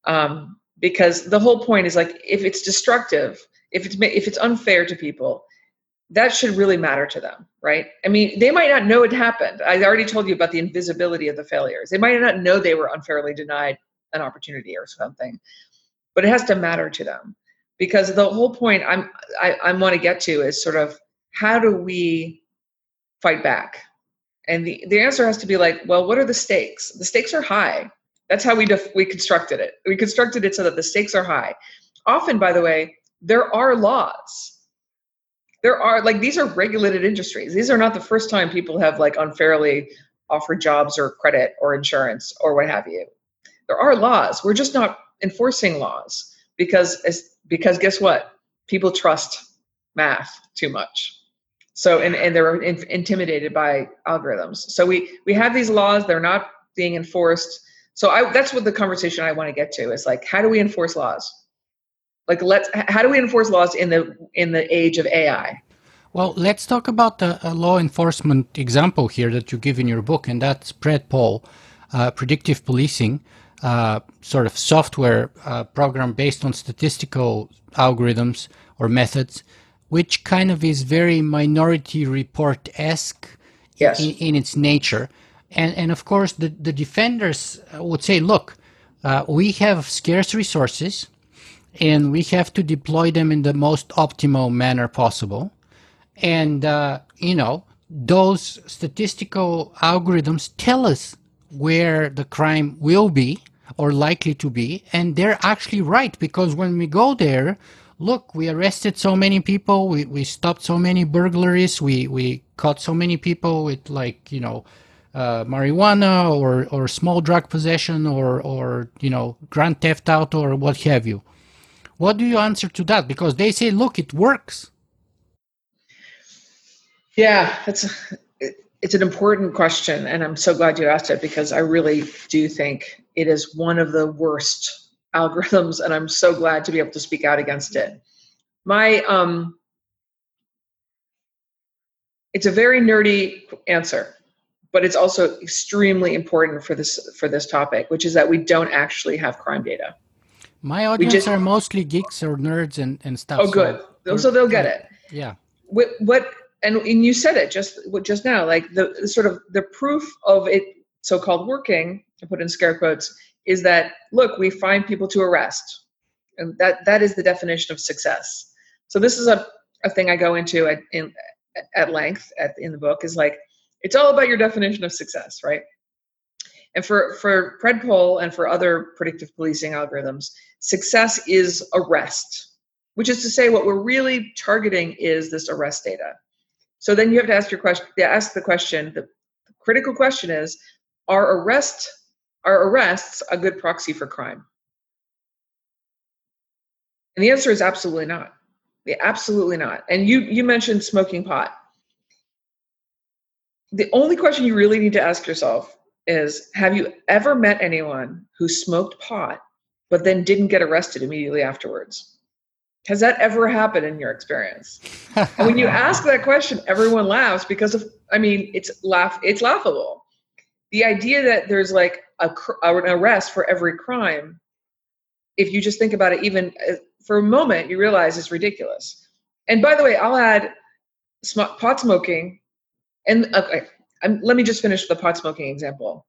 Um, because the whole point is like if it's destructive if it's if it's unfair to people that should really matter to them right? I mean they might not know it happened. I already told you about the invisibility of the failures. They might not know they were unfairly denied an opportunity or something but it has to matter to them because the whole point i'm i, I want to get to is sort of how do we fight back and the, the answer has to be like well what are the stakes the stakes are high that's how we def- we constructed it. We constructed it so that the stakes are high. Often, by the way, there are laws. There are like these are regulated industries. These are not the first time people have like unfairly offered jobs or credit or insurance or what have you. There are laws. We're just not enforcing laws because because guess what? People trust math too much. So and and they're in, intimidated by algorithms. So we we have these laws. They're not being enforced so I, that's what the conversation I want to get to is like, how do we enforce laws? Like, let's how do we enforce laws in the in the age of AI? Well, let's talk about the uh, law enforcement example here that you give in your book, and that's PredPol, uh, predictive policing, uh, sort of software uh, program based on statistical algorithms or methods, which kind of is very minority report esque yes. in, in its nature. And, and of course, the, the defenders would say, look, uh, we have scarce resources and we have to deploy them in the most optimal manner possible. And, uh, you know, those statistical algorithms tell us where the crime will be or likely to be. And they're actually right because when we go there, look, we arrested so many people, we, we stopped so many burglaries, we, we caught so many people with like, you know, uh, marijuana or, or small drug possession or, or, you know, grand theft auto or what have you. What do you answer to that? Because they say, look, it works. Yeah, it's it's an important question, and I'm so glad you asked it because I really do think it is one of the worst algorithms, and I'm so glad to be able to speak out against it. My um, it's a very nerdy answer, but it's also extremely important for this for this topic, which is that we don't actually have crime data. My audience just, are mostly geeks or nerds and, and stuff. Oh, good. So, so they'll get it. Yeah. What, what and, and you said it just just now, like the, sort of the proof of it so-called working, I put in scare quotes, is that look, we find people to arrest, and that that is the definition of success. So this is a, a thing I go into at in at length at in the book is like it's all about your definition of success, right? And for, for PredPol and for other predictive policing algorithms, success is arrest, which is to say what we're really targeting is this arrest data. So then you have to ask your question, ask the question, the critical question is, are arrest are arrests a good proxy for crime? And the answer is absolutely not. Yeah, absolutely not. And you you mentioned smoking pot the only question you really need to ask yourself is have you ever met anyone who smoked pot but then didn't get arrested immediately afterwards has that ever happened in your experience and when you ask that question everyone laughs because of i mean it's laugh it's laughable the idea that there's like a, an arrest for every crime, if you just think about it, even uh, for a moment, you realize it's ridiculous. And by the way, I'll add pot smoking, and okay, I'm, let me just finish the pot smoking example.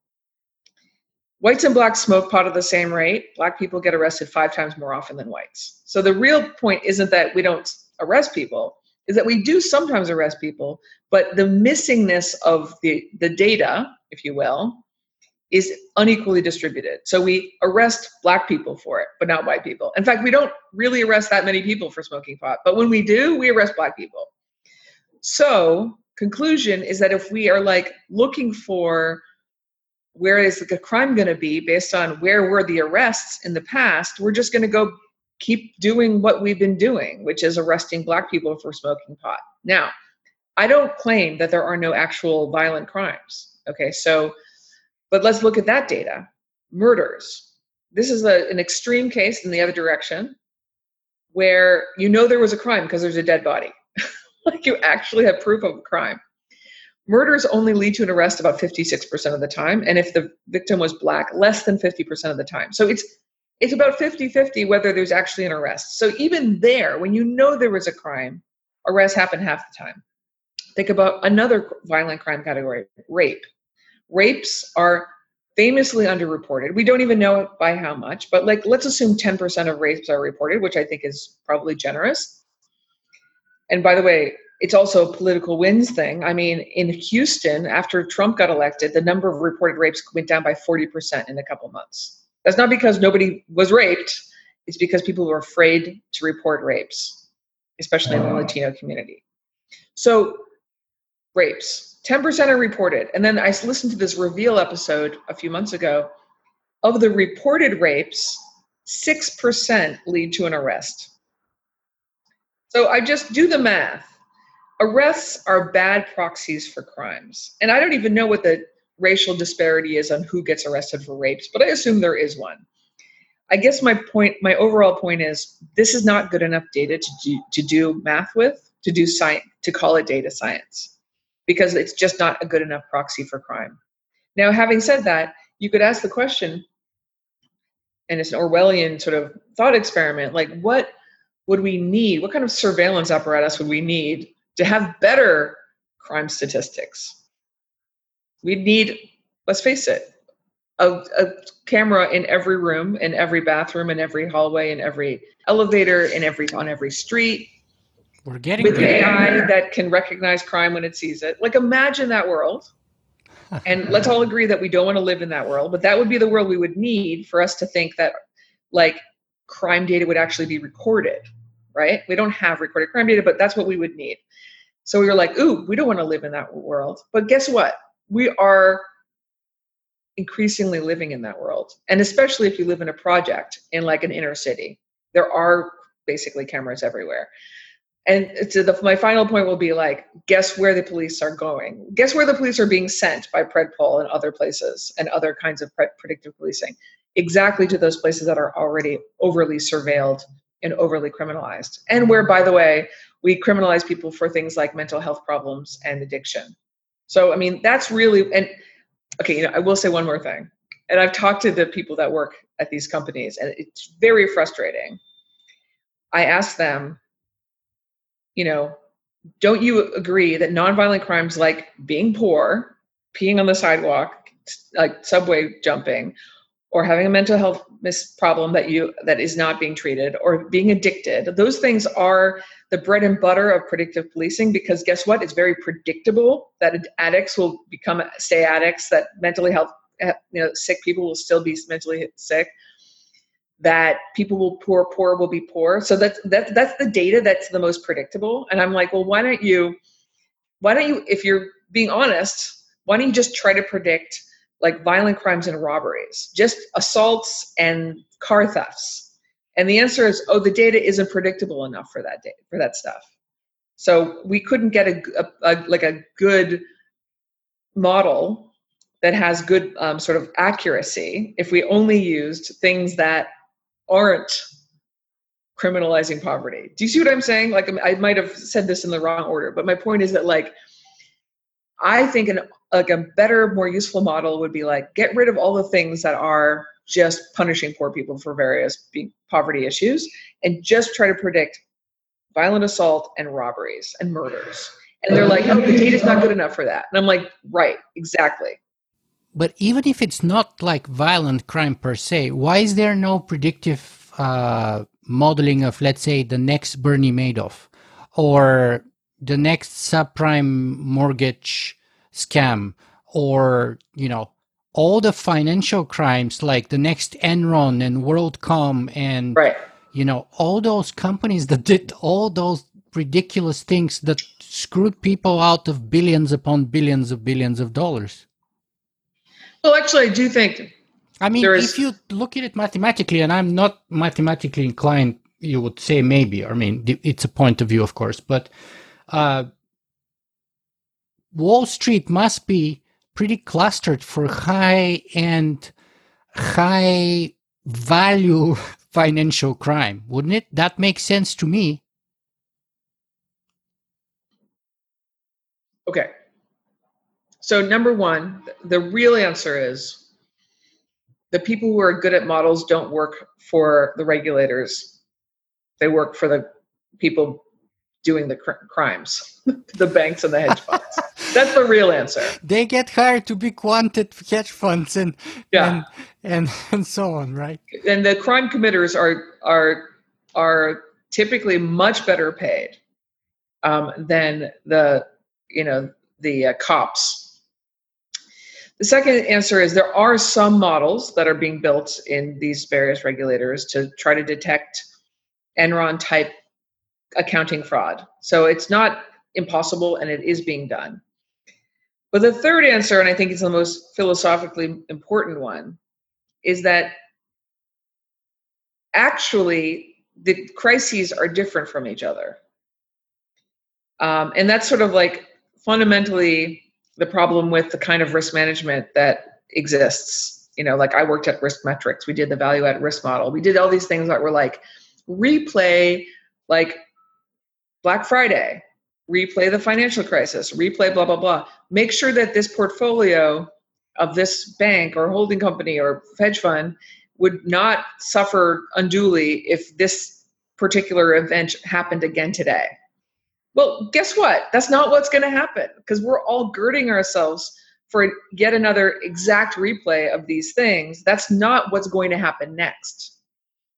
Whites and blacks smoke pot at the same rate. Black people get arrested five times more often than whites. So the real point isn't that we don't arrest people, is that we do sometimes arrest people, but the missingness of the, the data, if you will, is unequally distributed. So we arrest black people for it, but not white people. In fact, we don't really arrest that many people for smoking pot, but when we do, we arrest black people. So, conclusion is that if we are like looking for where is the crime going to be based on where were the arrests in the past, we're just going to go keep doing what we've been doing, which is arresting black people for smoking pot. Now, I don't claim that there are no actual violent crimes. Okay, so, but let's look at that data. Murders. This is a, an extreme case in the other direction where you know there was a crime because there's a dead body. like you actually have proof of a crime. Murders only lead to an arrest about 56% of the time. And if the victim was black, less than 50% of the time. So it's it's about 50-50 whether there's actually an arrest. So even there, when you know there was a crime, arrests happen half the time. Think about another violent crime category, rape. Rapes are famously underreported. We don't even know it by how much, but like let's assume 10% of rapes are reported, which I think is probably generous. And by the way, it's also a political wins thing. I mean, in Houston, after Trump got elected, the number of reported rapes went down by 40% in a couple months. That's not because nobody was raped, it's because people were afraid to report rapes, especially in the Latino community. So, rapes, 10% are reported. And then I listened to this reveal episode a few months ago. Of the reported rapes, 6% lead to an arrest. So I just do the math. Arrests are bad proxies for crimes. And I don't even know what the racial disparity is on who gets arrested for rapes, but I assume there is one. I guess my point, my overall point is this is not good enough data to do, to do math with, to do science, to call it data science, because it's just not a good enough proxy for crime. Now, having said that, you could ask the question, and it's an Orwellian sort of thought experiment, like what would we need? What kind of surveillance apparatus would we need to have better crime statistics? We'd need, let's face it, a, a, camera in every room, in every bathroom, in every hallway, in every elevator, in every on every street. We're getting with AI that can recognize crime when it sees it. Like imagine that world. and let's all agree that we don't want to live in that world, but that would be the world we would need for us to think that like crime data would actually be recorded right? We don't have recorded crime data, but that's what we would need. So we were like, ooh, we don't want to live in that world. But guess what? We are increasingly living in that world. And especially if you live in a project in like an inner city, there are basically cameras everywhere. And so uh, the, my final point will be like, guess where the police are going? Guess where the police are being sent by PredPol and other places and other kinds of predictive policing? Exactly to those places that are already overly surveilled and overly criminalized. And where, by the way, we criminalize people for things like mental health problems and addiction. So, I mean, that's really, and okay, you know, I will say one more thing. And I've talked to the people that work at these companies, and it's very frustrating. I ask them, you know, don't you agree that nonviolent crimes like being poor, peeing on the sidewalk, like subway jumping, or having a mental health mis- problem that you that is not being treated or being addicted those things are the bread and butter of predictive policing because guess what? It's very predictable that addicts will become stay addicts that mentally health eh, you know sick people will still be mentally sick that people will poor poor will be poor. So that's that's that's the data that's the most predictable. And i'm like well why don't you why don't you if you're being honest why don't you just try to predict like violent crimes and robberies, just assaults and car thefts. And the answer is, oh, the data isn't predictable enough for that day, for that stuff. So we couldn't get a, a, a like a good model that has good um, sort of accuracy if we only used things that aren't criminalizing poverty. Do you see what I'm saying? Like I might have said this in the wrong order, but my point is that like I think an like a better, more useful model would be like get rid of all the things that are just punishing poor people for various poverty issues and just try to predict violent assault and robberies and murders. And they're like, oh, the data's not good enough for that. And I'm like, right, exactly. But even if it's not like violent crime per se, why is there no predictive uh, modeling of, let's say, the next Bernie Madoff or the next subprime mortgage scam or, you know, all the financial crimes like the next Enron and WorldCom and, right. you know, all those companies that did all those ridiculous things that screwed people out of billions upon billions of billions of dollars. Well, actually, I do think. I mean, if you look at it mathematically, and I'm not mathematically inclined, you would say maybe. I mean, it's a point of view, of course, but uh, Wall Street must be pretty clustered for high end, high value financial crime, wouldn't it? That makes sense to me. Okay. So, number one, the real answer is the people who are good at models don't work for the regulators, they work for the people doing the cr- crimes, the banks and the hedge funds. That's the real answer. They get hired to be quanted hedge funds and yeah. and, and and so on, right? And the crime committers are are are typically much better paid um, than the you know the uh, cops. The second answer is there are some models that are being built in these various regulators to try to detect Enron type accounting fraud. So it's not impossible and it is being done. But the third answer, and I think it's the most philosophically important one, is that actually the crises are different from each other. Um, and that's sort of like fundamentally the problem with the kind of risk management that exists. You know, like I worked at Risk Metrics, we did the value at risk model, we did all these things that were like replay like Black Friday, replay the financial crisis, replay blah, blah, blah. Make sure that this portfolio of this bank or holding company or hedge fund would not suffer unduly if this particular event happened again today. Well, guess what? That's not what's going to happen because we're all girding ourselves for yet another exact replay of these things. That's not what's going to happen next.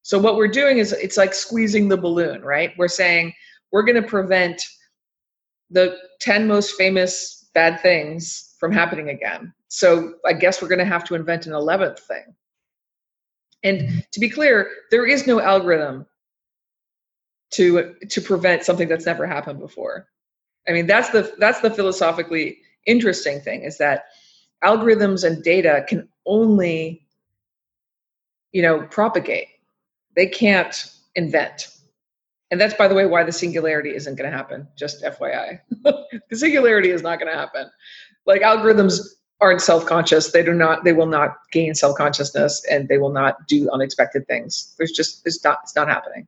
So, what we're doing is it's like squeezing the balloon, right? We're saying we're going to prevent the 10 most famous bad things from happening again. So I guess we're going to have to invent an 11th thing. And to be clear, there is no algorithm to to prevent something that's never happened before. I mean, that's the that's the philosophically interesting thing is that algorithms and data can only you know propagate. They can't invent. And that's, by the way, why the singularity isn't going to happen. Just FYI, the singularity is not going to happen. Like algorithms aren't self-conscious. They do not. They will not gain self-consciousness, and they will not do unexpected things. There's just it's not. It's not happening.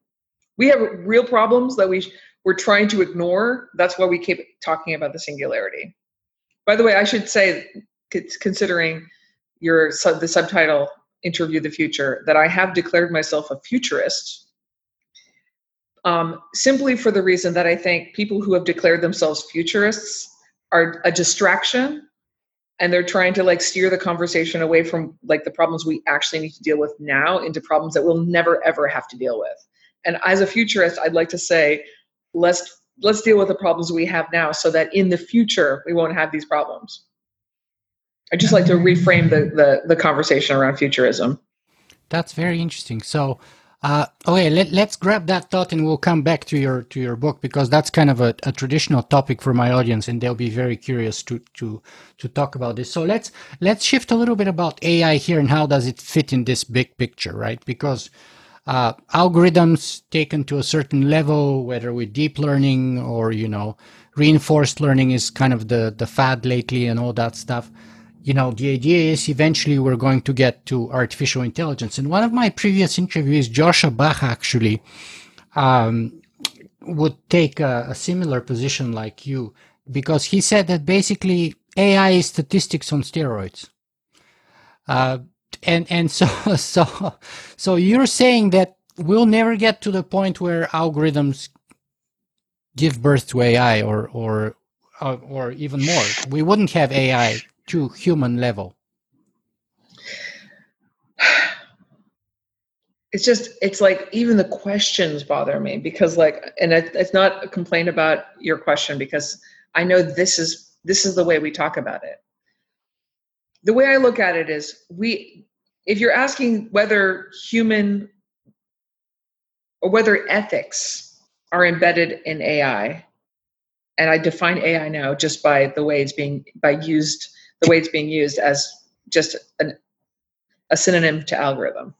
We have real problems that we we're trying to ignore. That's why we keep talking about the singularity. By the way, I should say, considering your the subtitle "Interview the Future," that I have declared myself a futurist um, simply for the reason that I think people who have declared themselves futurists are a distraction and they're trying to like steer the conversation away from like the problems we actually need to deal with now into problems that we'll never ever have to deal with. And as a futurist, I'd like to say let's let's deal with the problems we have now so that in the future we won't have these problems. I just like to reframe the, the the conversation around futurism. That's very interesting. So uh, okay, let, us grab that thought and we'll come back to your to your book because that's kind of a, a, traditional topic for my audience and they'll be very curious to to to talk about this. So let's let's shift a little bit about AI here and how does it fit in this big picture, right? Because uh, algorithms taken to a certain level, whether with deep learning or you know reinforced learning, is kind of the the fad lately and all that stuff you know, the idea is eventually we're going to get to artificial intelligence. In one of my previous interviews, Joscha Bach actually um, would take a, a, similar position like you, because he said that basically AI is statistics on steroids. Uh, and and so so so you're saying that we'll never get to the point where algorithms give birth to AI or or or even more. We wouldn't have AI to human level. It's just it's like even the questions bother me because like and it, it's not a complaint about your question because I know this is this is the way we talk about it. The way I look at it is we if you're asking whether human or whether ethics are embedded in AI, and I define AI now just by the way it's being by used the way it's being used as just an, a synonym to algorithm.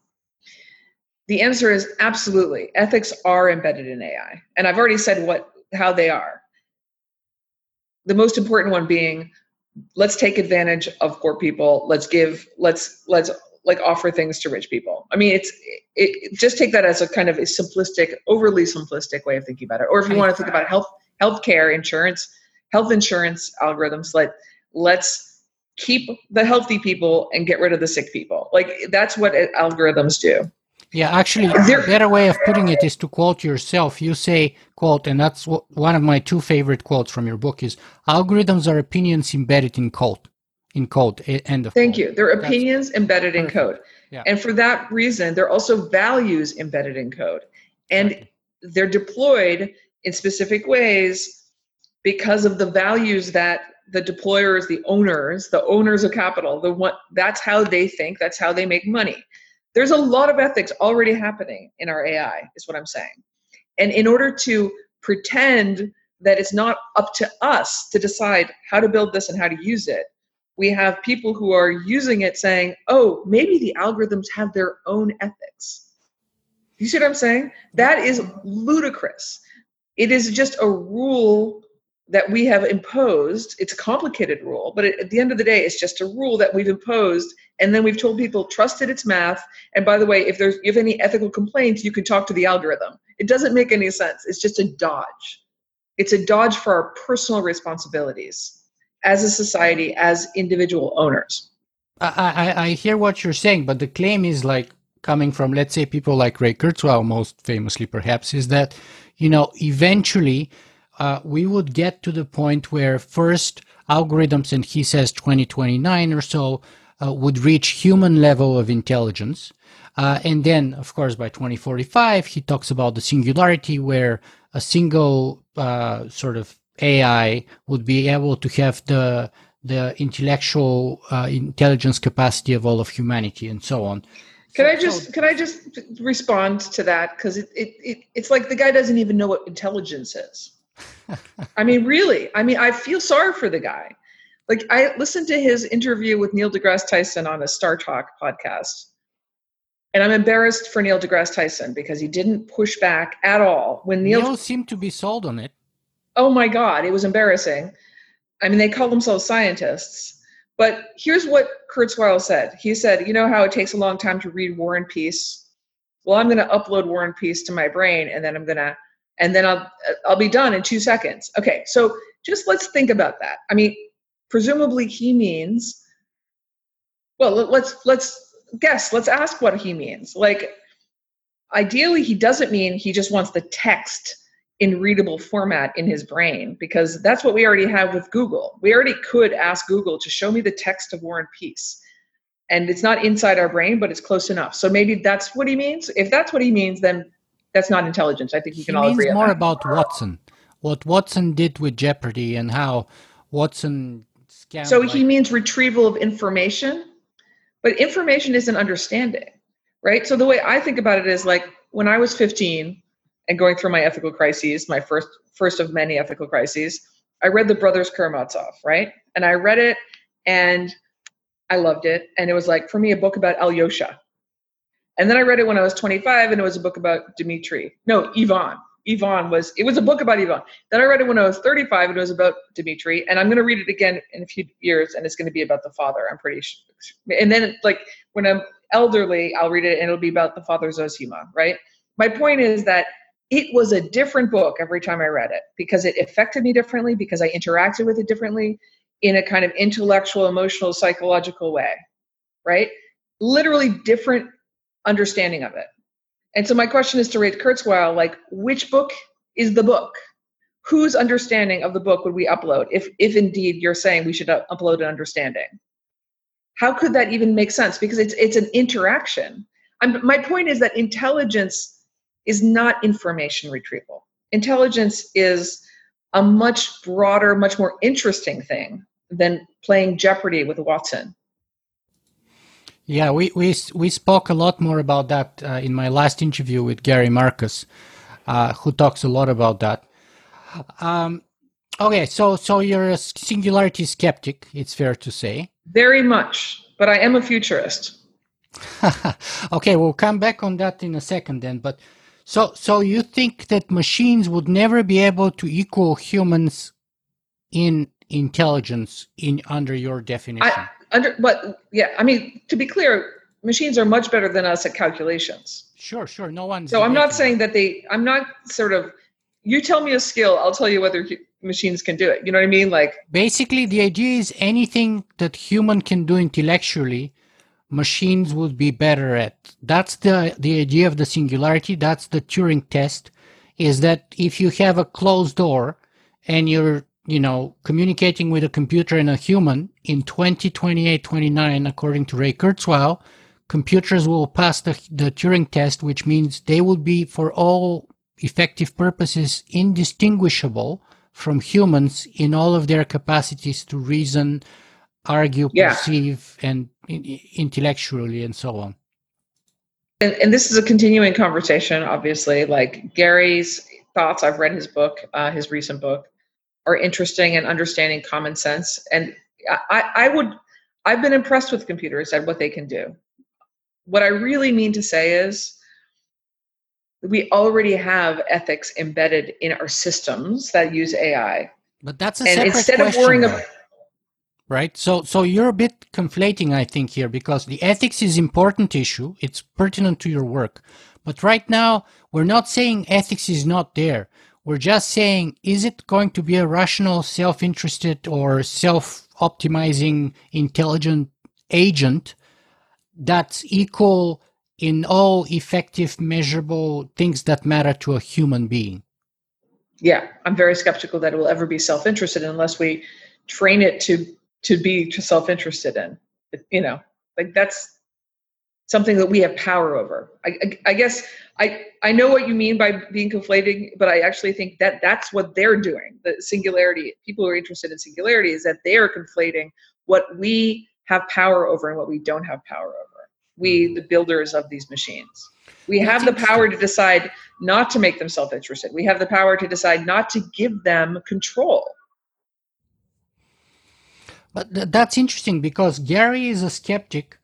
The answer is absolutely. Ethics are embedded in AI, and I've already said what how they are. The most important one being let's take advantage of poor people let's give let's let's like offer things to rich people. I mean, it's it, just take that as a kind of a simplistic, overly simplistic way of thinking about it. Or if you want to think about health, healthcare, insurance, health insurance algorithms, let let's keep the healthy people and get rid of the sick people. Like that's what uh, algorithms do. Yeah, actually, a better way of putting it is to quote yourself. You say, quote, and that's one of my two favorite quotes from your book is algorithms are opinions embedded in code in code. End of Thank code. you. There are opinions That's embedded in code. Yeah. And for that reason, they're also values embedded in code. And they're deployed in specific ways because of the values that the deployers, the owners, the owners of capital, the one that's how they think, that's how they make money. There's a lot of ethics already happening in our AI, is what I'm saying. And in order to pretend that it's not up to us to decide how to build this and how to use it, we have people who are using it saying, oh, maybe the algorithms have their own ethics. You see what I'm saying? That is ludicrous. It is just a rule that we have imposed. It's a complicated rule, but at the end of the day, it's just a rule that we've imposed. And then we've told people, trust it, it's math. And by the way, if there's if any ethical complaints, you can talk to the algorithm. It doesn't make any sense. It's just a dodge. It's a dodge for our personal responsibilities as a society, as individual owners. I, I, I hear what you're saying, but the claim is like coming from, let's say, people like Ray Kurzweil, most famously perhaps, is that, you know, eventually uh, we would get to the point where first algorithms, and he says 2029 or so, uh, would reach human level of intelligence. Uh, and then, of course, by 2045, he talks about the singularity where a single uh, sort of AI would be able to have the the intellectual uh, intelligence capacity of all of humanity and so on. Can I just can I just respond to that because it, it, it it's like the guy doesn't even know what intelligence is. I mean, really. I mean, I feel sorry for the guy. Like I listened to his interview with Neil deGrasse Tyson on a Star Talk podcast. And I'm embarrassed for Neil deGrasse Tyson because he didn't push back at all when Neil, Neil seemed to be sold on it oh my God, it was embarrassing. I mean, they call themselves scientists. But here's what Kurzweil said. He said, you know how it takes a long time to read War and Peace? Well, I'm going to upload War and Peace to my brain, and then I'm going to, and then I'll, I'll be done in two seconds. Okay, so just let's think about that. I mean, presumably he means, well, let's let's guess. Let's ask what he means. Like, ideally, he doesn't mean he just wants the text in readable format in his brain because that's what we already have with Google. We already could ask Google to show me the text of War and Peace. And it's not inside our brain, but it's close enough. So maybe that's what he means. If that's what he means, then that's not intelligence. I think we can he all agree. Means more about Watson, what Watson did with Jeopardy, and how Watson scammed. So like- he means retrieval of information, but information isn't understanding, right? So the way I think about it is like when I was 15, and going through my ethical crises, my first first of many ethical crises, I read the Brothers Karamazov, right? And I read it and I loved it. And it was like for me a book about Alyosha. And then I read it when I was 25 and it was a book about Dimitri. No, Ivan. Ivan was it was a book about Ivan. Then I read it when I was 35 and it was about Dimitri. And I'm going to read it again in a few years and it's going to be about the father. I'm pretty sure. And then like when I'm elderly, I'll read it and it'll be about the father Zosima, right? My point is that it was a different book every time I read it because it affected me differently, because I interacted with it differently. in a kind of intellectual, emotional, psychological way, right? Literally different understanding of it. And so my question is to Ray Kurzweil, like, which book is the book? Whose understanding of the book would we upload if, if indeed you're saying we should upload an understanding? How could that even make sense? Because it's it's an interaction. I'm, my point is that intelligence is not information retrieval. Intelligence is a much broader, much more interesting thing than playing Jeopardy with Watson. Yeah, we, we, we spoke a lot more about that uh, in my last interview with Gary Marcus, uh, who talks a lot about that. Um, okay, so so you're a singularity skeptic, it's fair to say. Very much, but I am a futurist. okay, we'll come back on that in a second then. But so so you think that machines would never be able to equal humans in intelligence in under your definition? I, under but yeah, I mean to be clear, machines are much better than us at calculations. Sure, sure. No one. So I'm not saying that they. I'm not sort of. You tell me a skill, I'll tell you whether machines can do it. You know what I mean? Like basically, the idea is anything that human can do intellectually, machines would be better at. That's the the idea of the singularity. That's the Turing test. Is that if you have a closed door and you're you know, communicating with a computer and a human in 2028, 29, according to Ray Kurzweil, computers will pass the, the Turing test, which means they will be, for all effective purposes, indistinguishable from humans in all of their capacities to reason, argue, yeah. perceive, and intellectually, and so on. And, and, this is a continuing conversation, obviously. Like Gary's thoughts, I've read his book, uh, his recent book are interesting and understanding common sense. And I, I would, I've been impressed with computers and what they can do. What I really mean to say is, we already have ethics embedded in our systems that use AI. But that's a and separate instead question, of worrying about right so so you're a bit conflating i think here because the ethics is important issue it's pertinent to your work but right now we're not saying ethics is not there we're just saying, is it going to be a rational, self-interested or self-optimizing intelligent agent that's equal in all effective, measurable things that matter to a human being? Yeah, I'm very skeptical that it will ever be self-interested unless we train it to to be self-interested in. You know, like that's something that we have power over. I, I, I, guess I, I know what you mean by being conflating, but I actually think that that's what they're doing. The singularity, people who are interested in singularity, is that they are conflating what we have power over and what we don't have power over. We, mm-hmm. the builders of these machines. We have the power to decide not to make them self interested. We have the power to decide not to give them control. But th- that's interesting because Gary is a skeptic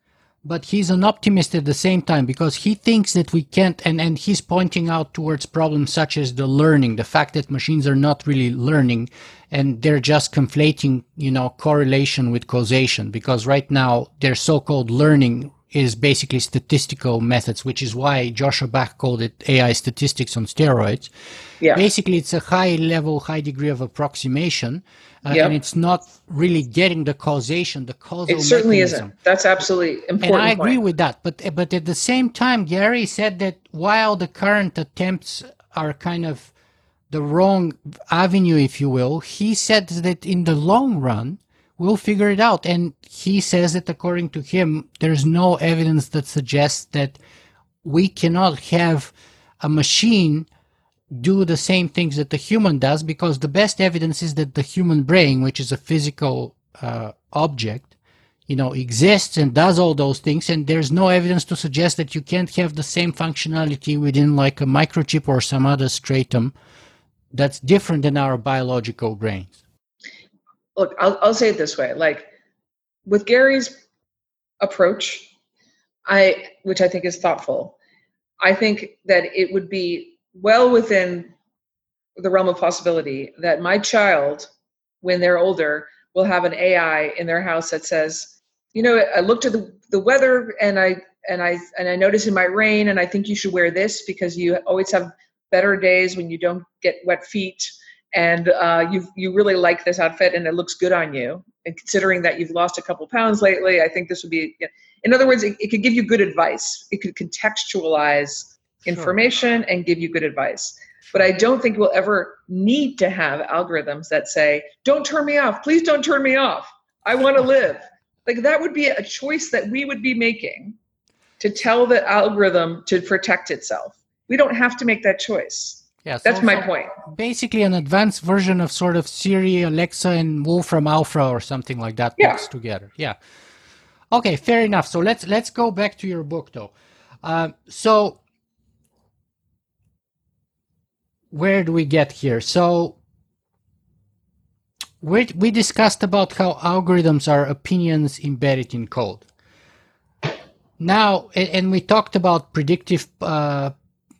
but he's an optimist at the same time because he thinks that we can't and, and he's pointing out towards problems such as the learning the fact that machines are not really learning and they're just conflating you know correlation with causation because right now their so-called learning is basically statistical methods which is why Joscha Bach called it ai statistics on steroids yeah. basically it's a high level high degree of approximation uh, yep. and it's not really getting the causation, the causal. It certainly mechanism. isn't. That's absolutely important. And I agree with that, but but at the same time, Gary said that while the current attempts are kind of the wrong avenue, if you will, he said that in the long run we'll figure it out, and he says that according to him, there's no evidence that suggests that we cannot have a machine do the same things that the human does because the best evidence is that the human brain, which is a physical uh, object, you know, exists and does all those things. And there's no evidence to suggest that you can't have the same functionality within like a microchip or some other stratum that's different than our biological brains. Look, I'll, I'll say it this way. Like with Gary's approach, I, which I think is thoughtful, I think that it would be well within the realm of possibility that my child, when they're older, will have an AI in their house that says, you know, I looked at the, the weather and I and I and I noticed in my rain and I think you should wear this because you always have better days when you don't get wet feet and uh, you you really like this outfit and it looks good on you. And considering that you've lost a couple pounds lately, I think this would be. In other words, it, it could give you good advice. It could contextualize information and give you good advice. But I don't think we'll ever need to have algorithms that say, "Don't turn me off. Please don't turn me off. I want to live." Like that would be a choice that we would be making to tell the algorithm to protect itself. We don't have to make that choice. Yeah, so that's my point. Basically, an advanced version of sort of Siri, Alexa, and Wolfram Alpha or something like that yeah. mixed together. Yeah. Okay, fair enough. So let's let's go back to your book though. Uh, so where do we get here? So we we discussed about how algorithms are opinions embedded in code. Now, and we talked about predictive uh,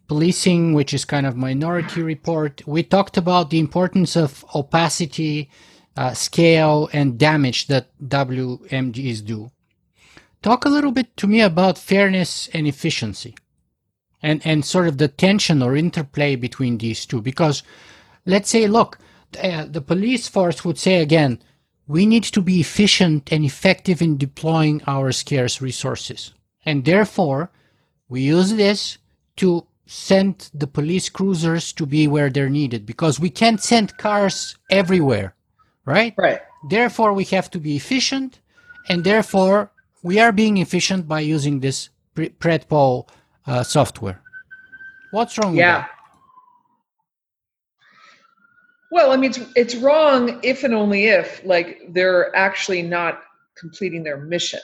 policing, which is kind of minority report. We talked about the importance of opacity, uh, scale, and damage that WMDs do. Talk a little bit to me about fairness and efficiency and, and sort of the tension or interplay between these two. Because let's say, look, uh, the police force would say again, we need to be efficient and effective in deploying our scarce resources. And therefore, we use this to send the police cruisers to be where they're needed because we can't send cars everywhere, right? Right. Therefore, we have to be efficient, and therefore, we are being efficient by using this Predpol uh, software. What's wrong yeah. Well, I mean, it's, it's wrong if and only if, like, they're actually not completing their mission,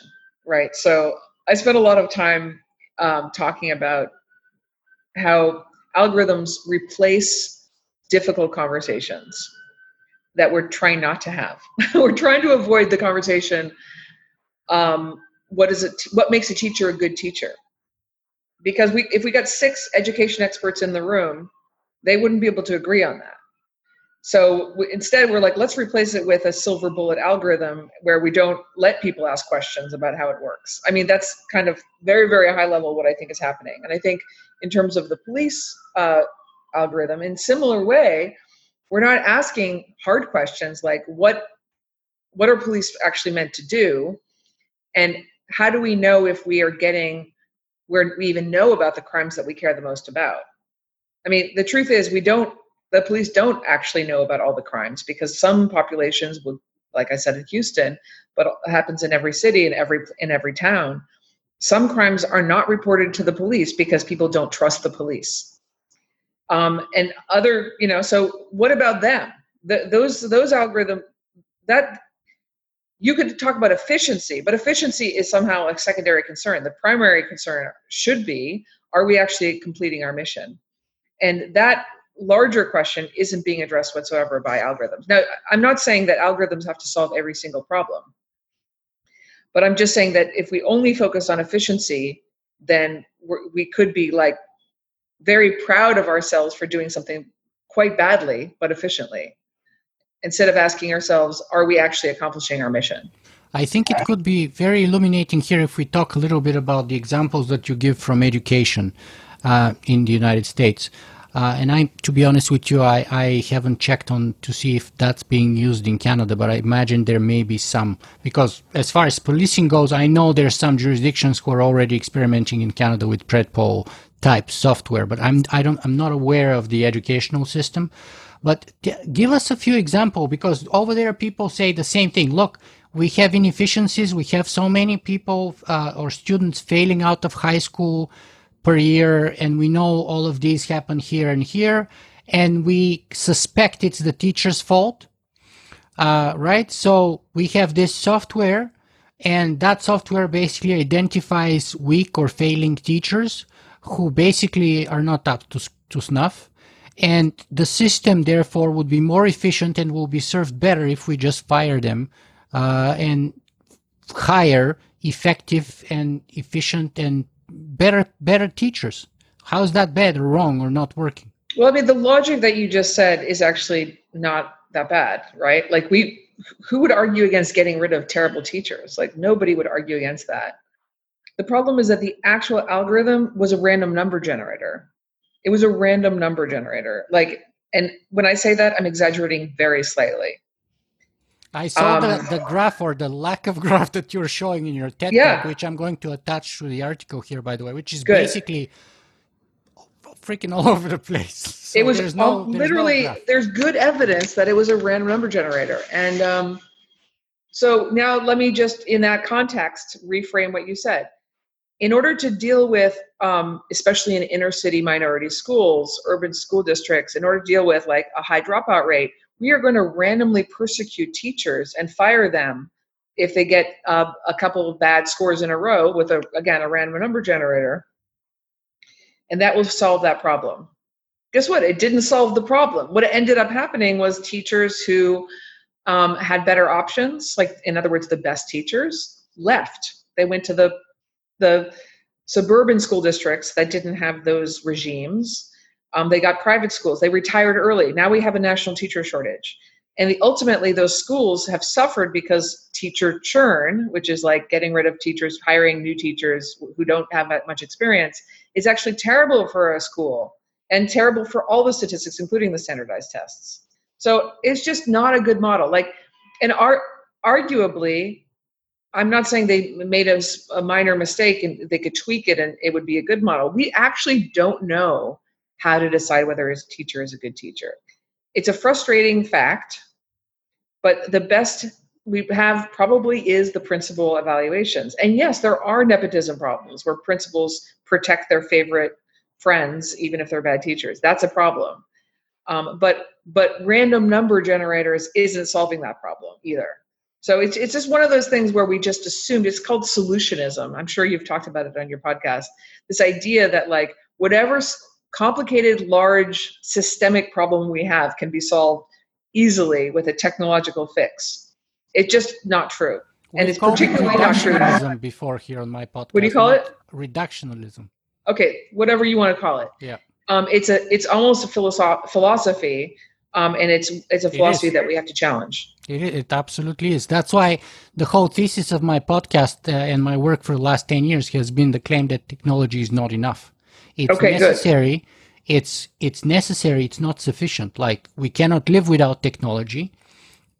right? So I spent a lot of time um, talking about how algorithms replace difficult conversations that we're trying not to have. we're trying to avoid the conversation. Um, what is it? What makes a teacher a good teacher? Because we, if we got six education experts in the room, they wouldn't be able to agree on that. So we, instead, we're like, let's replace it with a silver bullet algorithm where we don't let people ask questions about how it works. I mean, that's kind of very, very high level what I think is happening. And I think in terms of the police uh, algorithm, in similar way, we're not asking hard questions like what what are police actually meant to do, and how do we know if we are getting where we even know about the crimes that we care the most about? I mean, the truth is we don't the police don't actually know about all the crimes because some populations will like i said in houston but it happens in every city and every in every town. Some crimes are not reported to the police because people don't trust the police. Um, and other you know so what about them? The, those those algorithm that you could talk about efficiency but efficiency is somehow a secondary concern. The primary concern should be are we actually completing our mission? And that larger question isn't being addressed whatsoever by algorithms. Now, I'm not saying that algorithms have to solve every single problem, but I'm just saying that if we only focus on efficiency, then we could be like very proud of ourselves for doing something quite badly but efficiently instead of asking ourselves, are we actually accomplishing our mission? I think it could be very illuminating here if we talk a little bit about the examples that you give from education uh, in the United States. Uh, and I, to be honest with you, I, I haven't checked on to see if that's being used in Canada, but I imagine there may be some because as far as policing goes, I know there are some jurisdictions who are already experimenting in Canada with Predpol type software, but I'm I don't I'm not aware of the educational system. But t- give us a few examples because over there people say the same thing. Look, we have inefficiencies. We have so many people uh, or students failing out of high school per year, and we know all of these happen here and here, and we suspect it's the teacher's fault, uh, right? So we have this software, and that software basically identifies weak or failing teachers who basically are not up to, to snuff. And the system, therefore, would be more efficient and will be served better if we just fire them uh, and hire effective and efficient and better better teachers. How is that bad or wrong or not working? Well, I mean, the logic that you just said is actually not that bad, right? Like we who would argue against getting rid of terrible teachers? Like nobody would argue against that. The problem is that the actual algorithm was a random number generator. It was a random number generator. Like And when I say that, I'm exaggerating very slightly. I saw um, the, the graph or the lack of graph that you're showing in your TED yeah. Talk, which I'm going to attach to the article here, by the way, which is Good. basically freaking all over the place. So it was there's no, there's literally no there's good evidence that it was a random number generator, and um, so now let me just in that context reframe what you said. In order to deal with, um, especially in inner city minority schools, urban school districts, in order to deal with like a high dropout rate, we are going to randomly persecute teachers and fire them if they get uh, a couple of bad scores in a row with a again a random number generator and that will solve that problem. Guess what? It didn't solve the problem. What ended up happening was teachers who um, had better options, like in other words, the best teachers, left. They went to the the suburban school districts that didn't have those regimes. Um, they got private schools. They retired early. Now we have a national teacher shortage. And the, ultimately, those schools have suffered because teacher churn, which is like getting rid of teachers, hiring new teachers who don't have that much experience, is actually terrible for a school and terrible for all the statistics, including the standardized tests. So it's just not a good model. Like, and ar- arguably, I'm not saying they made a, a minor mistake and they could tweak it and it would be a good model. We actually don't know how to decide whether a teacher is a good teacher. It's a frustrating fact but the best we have probably is the principal evaluations. And yes, there are nepotism problems where principals protect their favorite friends, even if they're bad teachers. That's a problem. Um, but but random number generators isn't solving that problem either. So it's it's just one of those things where we just assumed it's called solutionism. I'm sure you've talked about it on your podcast. This idea that like whatever complicated, large, systemic problem we have can be solved easily with a technological fix. It's just not true. We and it's particularly not true. Before here on my podcast. What do you call it? Reductionism. Okay, whatever you want to call it. Yeah. Um, it's a it's almost a philosoph- philosophy, um, and it's it's a philosophy that we have to challenge. It, it absolutely is. That's why the whole thesis of my podcast uh, and my work for the last ten years has been the claim that technology is not enough. It's okay, necessary. Good it's it's necessary it's not sufficient like we cannot live without technology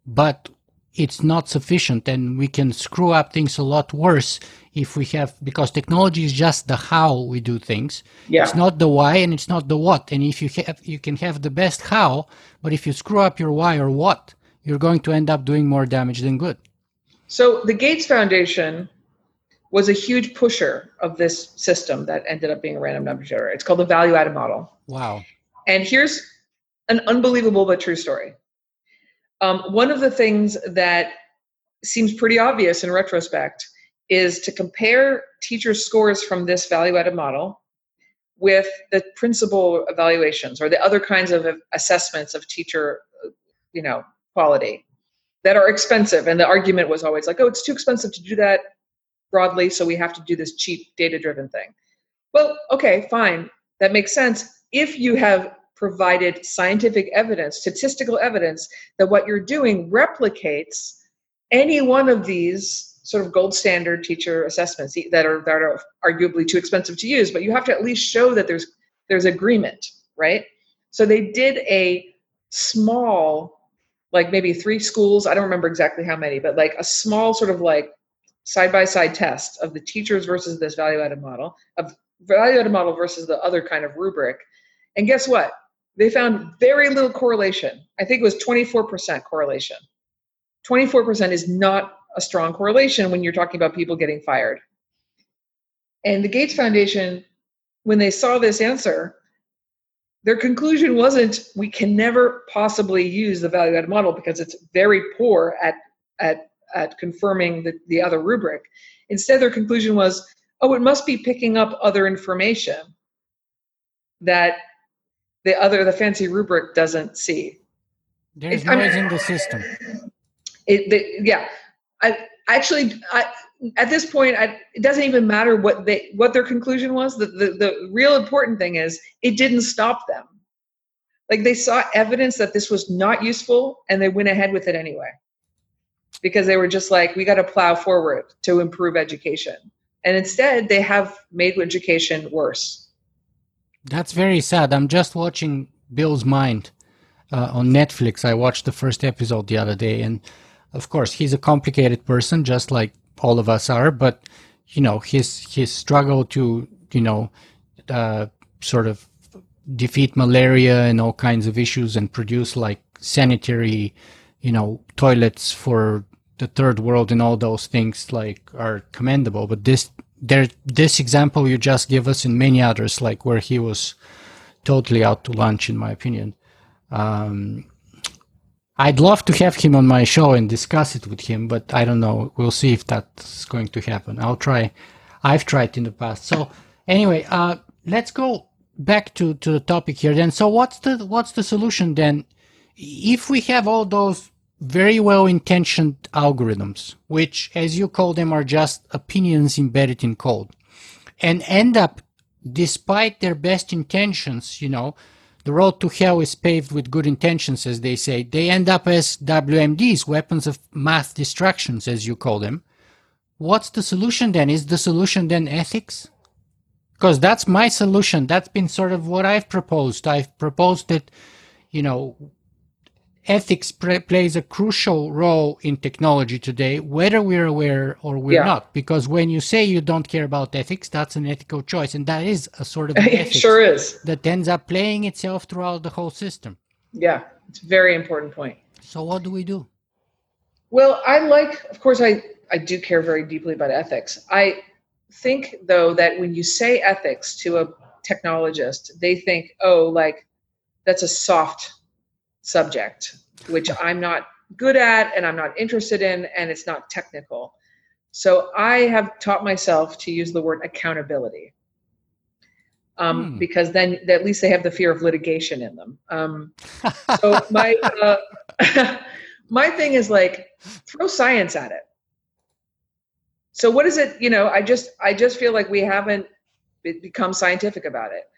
but it's not sufficient and we can screw up things a lot worse if we have because technology is just the how we do things yeah. it's not the why and it's not the what and if you have you can have the best how but if you screw up your why or what you're going to end up doing more damage than good so the gates foundation was a huge pusher of this system that ended up being a random number generator. It's called the value added model. Wow. And here's an unbelievable but true story. Um, one of the things that seems pretty obvious in retrospect is to compare teacher scores from this value added model with the principal evaluations or the other kinds of assessments of teacher you know quality that are expensive and the argument was always like oh it's too expensive to do that broadly, so we have to do this cheap data driven thing. Well, okay, fine. That makes sense if you have provided scientific evidence, statistical evidence that what you're doing replicates any one of these sort of gold standard teacher assessments that are that are arguably too expensive to use, but you have to at least show that there's there's agreement, right? So they did a small like maybe three schools, I don't remember exactly how many, but like a small sort of like side by side test of the teachers versus this value added model, of value added model versus the other kind of rubric. And guess what? They found very little correlation. I think it was 24% correlation. 24% is not a strong correlation when you're talking about people getting fired. And the Gates Foundation, when they saw this answer, their conclusion wasn't we can never possibly use the value added model because it's very poor at, at at confirming the, the other rubric. Instead, their conclusion was, oh, it must be picking up other information that the other, the fancy rubric doesn't see. There's noise I mean, in the system. It, the, yeah, I actually, I, at this point, I, it doesn't even matter what they, what their conclusion was. The, the, the real important thing is it didn't stop them. Like they saw evidence that this was not useful, and they went ahead with it anyway because they were just like, we got to plow forward to improve education. And instead, they have made education worse. That's very sad. I'm just watching Bill's Mind uh, on Netflix. I watched the first episode the other day, and of course, he's a complicated person, just like all of us are. But you know, his his struggle to you know uh, sort of defeat malaria and all kinds of issues and produce like sanitary, you know, toilets for the third world and all those things like are commendable. But this there this example you just give us and many others like where he was totally out to lunch in my opinion. Um, I'd love to have him on my show and discuss it with him, but I don't know. We'll see if that's going to happen. I'll try. I've tried in the past. So anyway, uh, let's go back to, to the topic here then. So what's the what's the solution then? If we have all those very well intentioned algorithms, which as you call them are just opinions embedded in code, and end up, despite their best intentions, you know, the road to hell is paved with good intentions, as they say. They end up as WMDs, weapons of math destructions, as you call them. What's the solution then? Is the solution then ethics? Because that's my solution. That's been sort of what I've proposed. I've proposed that, you know, ethics pre- plays a crucial role in technology today, whether we're aware or we're Yeah. not. Because when you say you don't care about ethics, that's an ethical choice, and that is a sort of it sure is. that ends up playing itself throughout the whole system. Yeah, it's a very important point. So what do we do? Well, I like, of course, I, I do care very deeply about ethics. I think, though, that when you say ethics to a technologist, they think, oh, like that's a soft subject, which I'm not good at and I'm not interested in, and it's not technical. So I have taught myself to use the word accountability. Um, Hmm. Because then at least they have the fear of litigation in them. Um, so my uh, my thing is like throw science at it so what is it you know i just i just feel like we haven't become scientific about it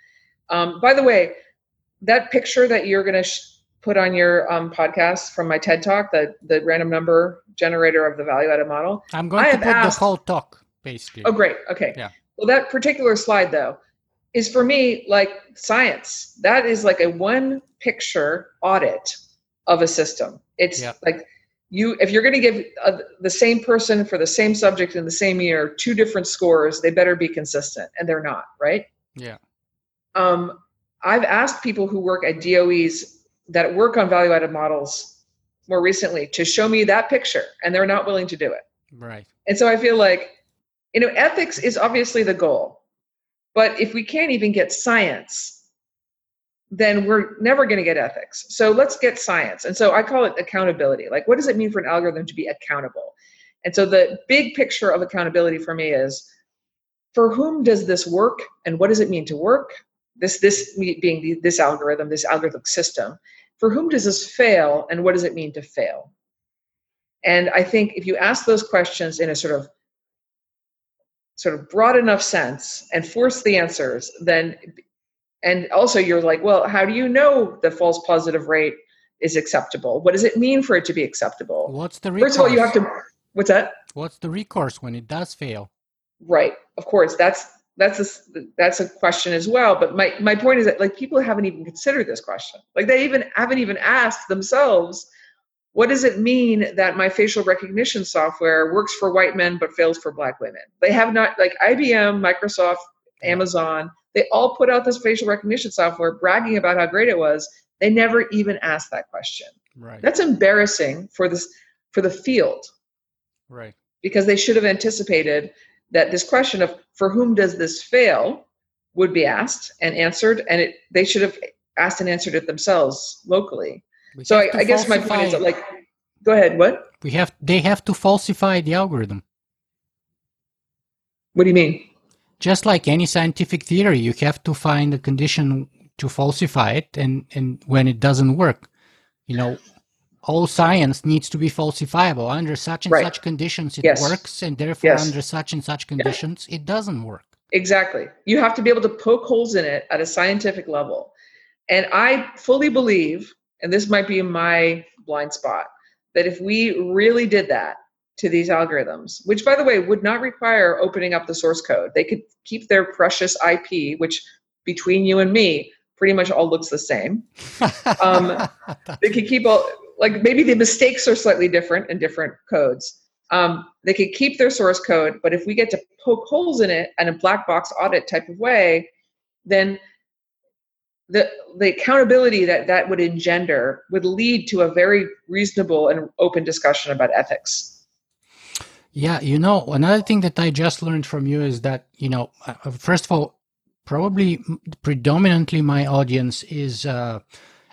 um, by the way that picture that you're going to sh- put on your um, podcast from my ted talk the the random number generator of the value added model I'm going I to put asked- the whole talk basically. oh great okay Yeah. well that particular slide though is for me like science that is like a one picture audit of a system it's Yeah. like you if you're going to give uh, the same person for the same subject in the same year two different scores they better be consistent and they're not right Yeah. um, i've asked people who work at does that work on value added models more recently to show me that picture and they're not willing to do it Right. and so I feel like, you know, ethics is obviously the goal. But if we can't even get science, then we're never going to get ethics. So let's get science. And so I call it accountability. Like, what does it mean for an algorithm to be accountable? And so the big picture of accountability for me is for whom does this work and what does it mean to work? This, this being the, this algorithm, this algorithmic system. For whom does this fail and what does it mean to fail? And I think if you ask those questions in a sort of sort of broad enough sense and force the answers, then and also you're like, well, how do you know the false positive rate is acceptable? What does it mean for it to be acceptable? What's the recourse? First of all, you have to what's that? What's the recourse when it does fail? Right. Of course, that's that's a that's a question as well. But my my point is that like people haven't even considered this question. Like they even haven't even asked themselves, what does it mean that my facial recognition software works for white men but fails for black women? They have not like IBM, Microsoft, Amazon. They all put out this facial recognition software, bragging about how great it was. They never even asked that question. Right. That's embarrassing for this for the field right. because they should have anticipated that this question of for whom does this fail? would be asked and answered and it they should have asked and answered it themselves locally. We so I, I guess my point is that like go ahead what? We have they have to falsify the algorithm. what do you mean? Just like any scientific theory, you have to find a condition to falsify it, and and when it doesn't work, you know, all science needs to be falsifiable. Under such and Right. such conditions, it Yes. works, and therefore, Yes. under such and such conditions, it doesn't work. exactly you have to be able to poke holes in it at a scientific level and i fully believe and this might be my blind spot that if we really did that to these algorithms which by the way would not require opening up the source code they could keep their precious ip which between you and me pretty much all looks the same. Um, they could keep all like maybe the mistakes are slightly different in different codes. Um, they could keep their source code, but if we get to poke holes in it in a black box audit type of way, then the the accountability that that would engender would lead to a very reasonable and open discussion about ethics. Yeah, you know, another thing that I just learned from you is that you know, uh, first of all, probably predominantly my audience is. Uh,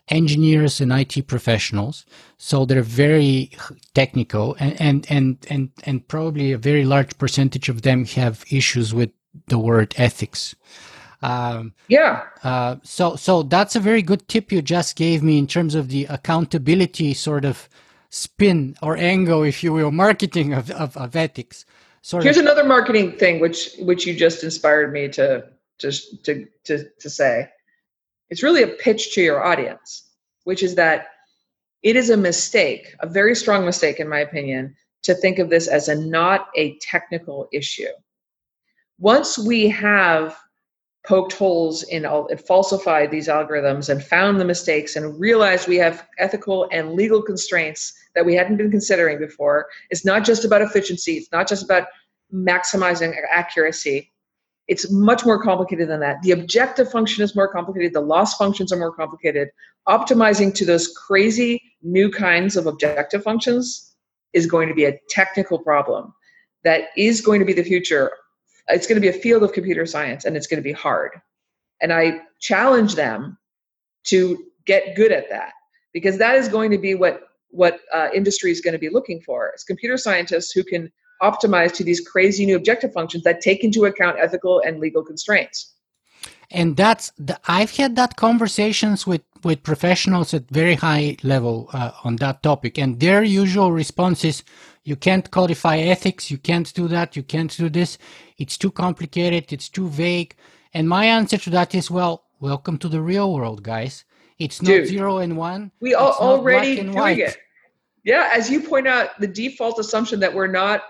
engineers and IT professionals. So they're very technical and, and, and, and, and probably a very large percentage of them have issues with the word ethics. Um, yeah. Uh, so, so that's a very good tip you just gave me in terms of the accountability sort of spin or angle, if you will, marketing of, of, of ethics. Sort Here's of. another marketing thing, which, which you just inspired me to, just to, to, to say it's really a pitch to your audience, which is that it is a mistake, a very strong mistake, in my opinion, to think of this as a not a technical issue. Once we have poked holes in all, falsified these algorithms and found the mistakes and realized we have ethical and legal constraints that we hadn't been considering before, it's not just about efficiency, it's not just about maximizing accuracy, it's much more complicated than that. The objective function is more complicated. The loss functions are more complicated. Optimizing to those crazy new kinds of objective functions is going to be a technical problem that is going to be the future. It's going to be a field of computer science and it's going to be hard. And I challenge them to get good at that because that is going to be what what uh, industry is going to be looking for is computer scientists who can optimized to these crazy new objective functions that take into account ethical and legal constraints. And that's the, I've had that conversations with with professionals at very high level uh, on that topic, and their usual response is, "You can't codify ethics. You can't do that. You can't do this. It's too complicated. It's too vague." And my answer to that is, "Well, welcome to the real world, guys. It's not Dude, zero and one. We are already doing white. it. Yeah, as you point out, the default assumption that we're not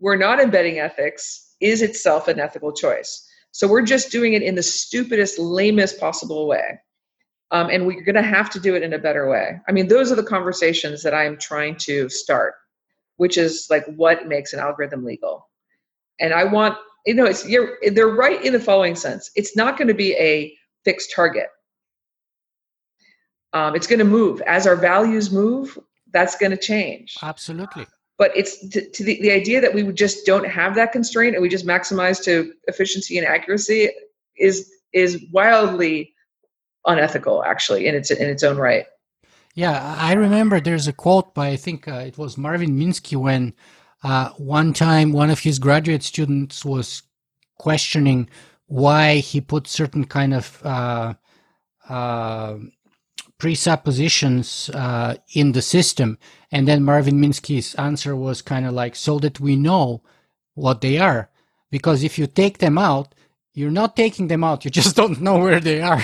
we're not embedding ethics is itself an ethical choice. So we're just doing it in the stupidest, lamest possible way. Um, and we're going to have to do it in a better way. I mean, those are the conversations that I'm trying to start, which is like what makes an algorithm legal. And I want, you know, it's you're they're right in the following sense. It's not going to be a fixed target. Um, it's going to move as our values move. That's going to change. Absolutely but it's to, to the, the idea that we just don't have that constraint and we just maximize to efficiency and accuracy is is wildly unethical actually in its in its own right. Yeah i remember there's a quote by i think uh, it was marvin minsky when uh, one time one of his graduate students was questioning why he put certain kind of uh, uh presuppositions uh, in the system. And then Marvin Minsky's answer was kind of like, so that we know what they are. Because if you take them out, you're not taking them out. You just don't know where they are.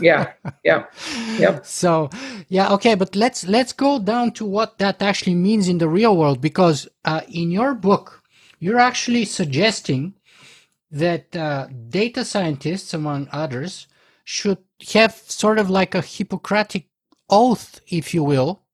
yeah. Yeah. Yep. So, yeah. Okay. But let's, let's go down to what that actually means in the real world. Because uh, in your book, you're actually suggesting that uh, data scientists, among others, should have sort of like a Hippocratic oath, if you will,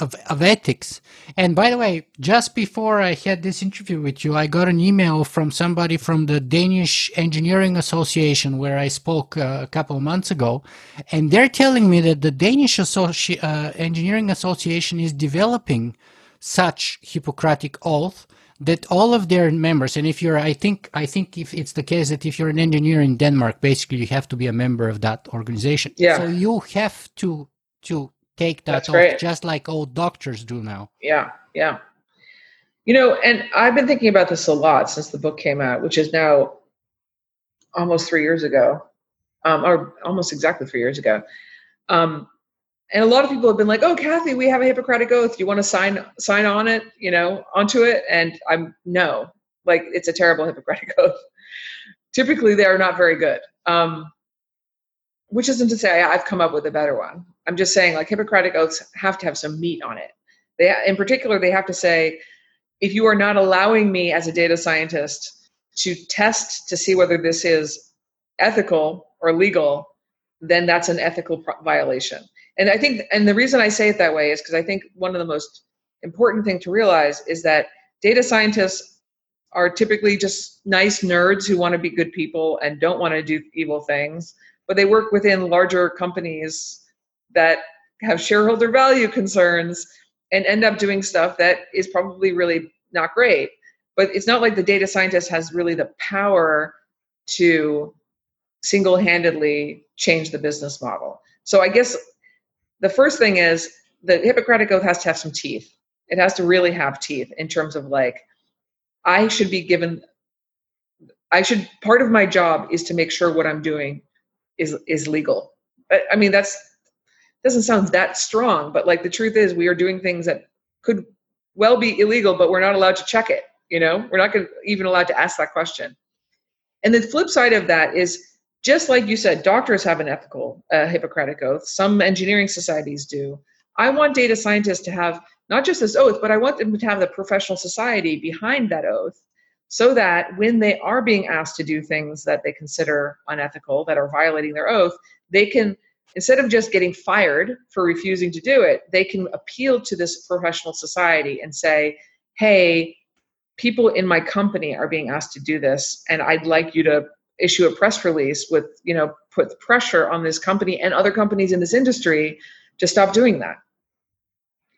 of, of ethics. And by the way, just before I had this interview with you, I got an email from somebody from the Danish Engineering Association where I spoke uh, a couple of months ago. And they're telling me that the Danish Associ- uh, Engineering Association is developing such Hippocratic oath that all of their members and if you're i think i think if it's the case that if you're an engineer in denmark basically you have to be a member of that organization. Yeah. So you have to to take that off just like old doctors do now. Yeah yeah. You know and i've been thinking about this a lot since the book came out which is now almost three years ago um, or almost exactly three years ago. Um, and a lot of people have been like, "Oh, Cathy, we have a Hippocratic oath. Do you want to sign sign on it? You know, onto it?" And I'm no, like it's a terrible Hippocratic oath. Typically, they are not very good. Um, which isn't to say I've come up with a better one. I'm just saying, like Hippocratic oaths have to have some meat on it. They, in particular, they have to say, if you are not allowing me as a data scientist to test to see whether this is ethical or legal, then that's an ethical violation. And I think, and the reason I say it that way is because I think one of the most important thing to realize is that data scientists are typically just nice nerds who want to be good people and don't want to do evil things, but they work within larger companies that have shareholder value concerns and end up doing stuff that is probably really not great. But it's not like the data scientist has really the power to single handedly change the business model. So I guess the first thing is the Hippocratic Oath has to have some teeth. It has to really have teeth in terms of like, I should be given, I should, part of my job is to make sure what I'm doing is, is legal. I, I mean, that's, doesn't sound that strong, but like the truth is we are doing things that could well be illegal, but we're not allowed to check it. You know, we're not gonna, even allowed to ask that question. And the flip side of that is just like you said, doctors have an ethical uh, Hippocratic oath. Some engineering societies do. I want data scientists to have not just this oath, but I want them to have the professional society behind that oath so that when they are being asked to do things that they consider unethical, that are violating their oath, they can, instead of just getting fired for refusing to do it, they can appeal to this professional society and say, hey, people in my company are being asked to do this, and I'd like you to issue a press release with, you know, put pressure on this company and other companies in this industry to stop doing that.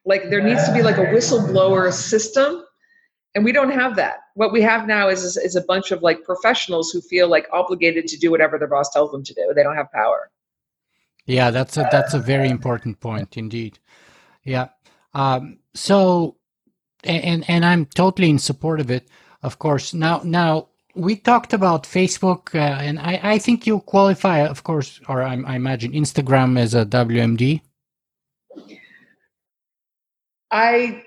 Like there needs to be like a whistleblower system and we don't have that. What we have now is, is a bunch of like professionals who feel like obligated to do whatever their boss tells them to do. They don't have power. Yeah that's a that's a very important point indeed. Yeah um, so and and i'm totally in support of it. Of course now now we talked about facebook uh, and i i think you qualify of course or I, I imagine instagram as a wmd I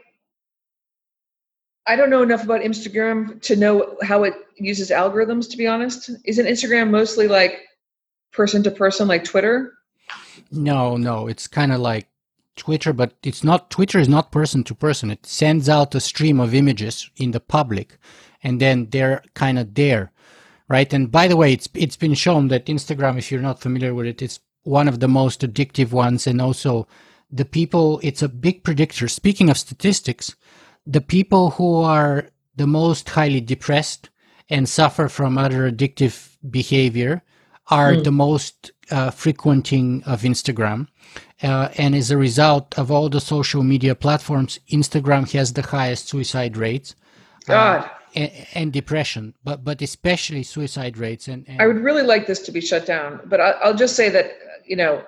I don't know enough about Instagram to know how it uses algorithms to be honest. Isn't Instagram mostly like person to person like Twitter? No, no, it's kind of like Twitter, but it's not Twitter is not person to person. It sends out a stream of images in the public and then they're kind of there. Right? And by the way, it's it's been shown that Instagram if you're not familiar with it, it's one of the most addictive ones and also the people, it's a big predictor. Speaking of statistics, the people who are the most highly depressed and suffer from other addictive behavior are mm. the most uh, frequenting of Instagram. Uh, and as a result of all the social media platforms, Instagram has the highest suicide rates. Uh, God. Uh, and, and, depression, but but especially suicide rates. And, and, I would really like this to be shut down. But I, I'll just say that you know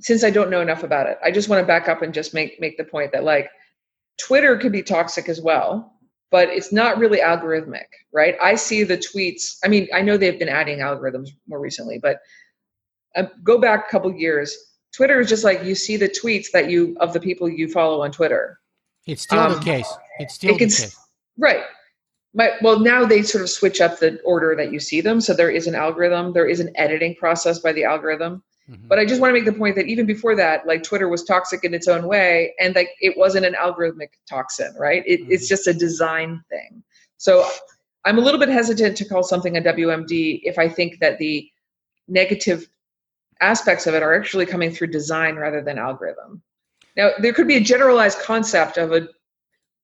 since I don't know enough about it, I just want to back up and just make make the point that like Twitter can be toxic as well, but it's not really algorithmic, right? I see the tweets. I mean, I know they've been adding algorithms more recently, but uh, go back a couple years. Twitter is just like you see the tweets that you of the people you follow on Twitter. It's still um, the case. It's still it the case. Right. My, well, now they sort of switch up the order that you see them. So there is an algorithm. There is an editing process by the algorithm. Mm-hmm. But I just want to make the point that even before that, like Twitter was toxic in its own way, and like it wasn't an algorithmic toxin, right? It, mm-hmm. It's just a design thing. So I'm a little bit hesitant to call something a WMD if I think that the negative aspects of it are actually coming through design rather than algorithm. Now, there could be a generalized concept of a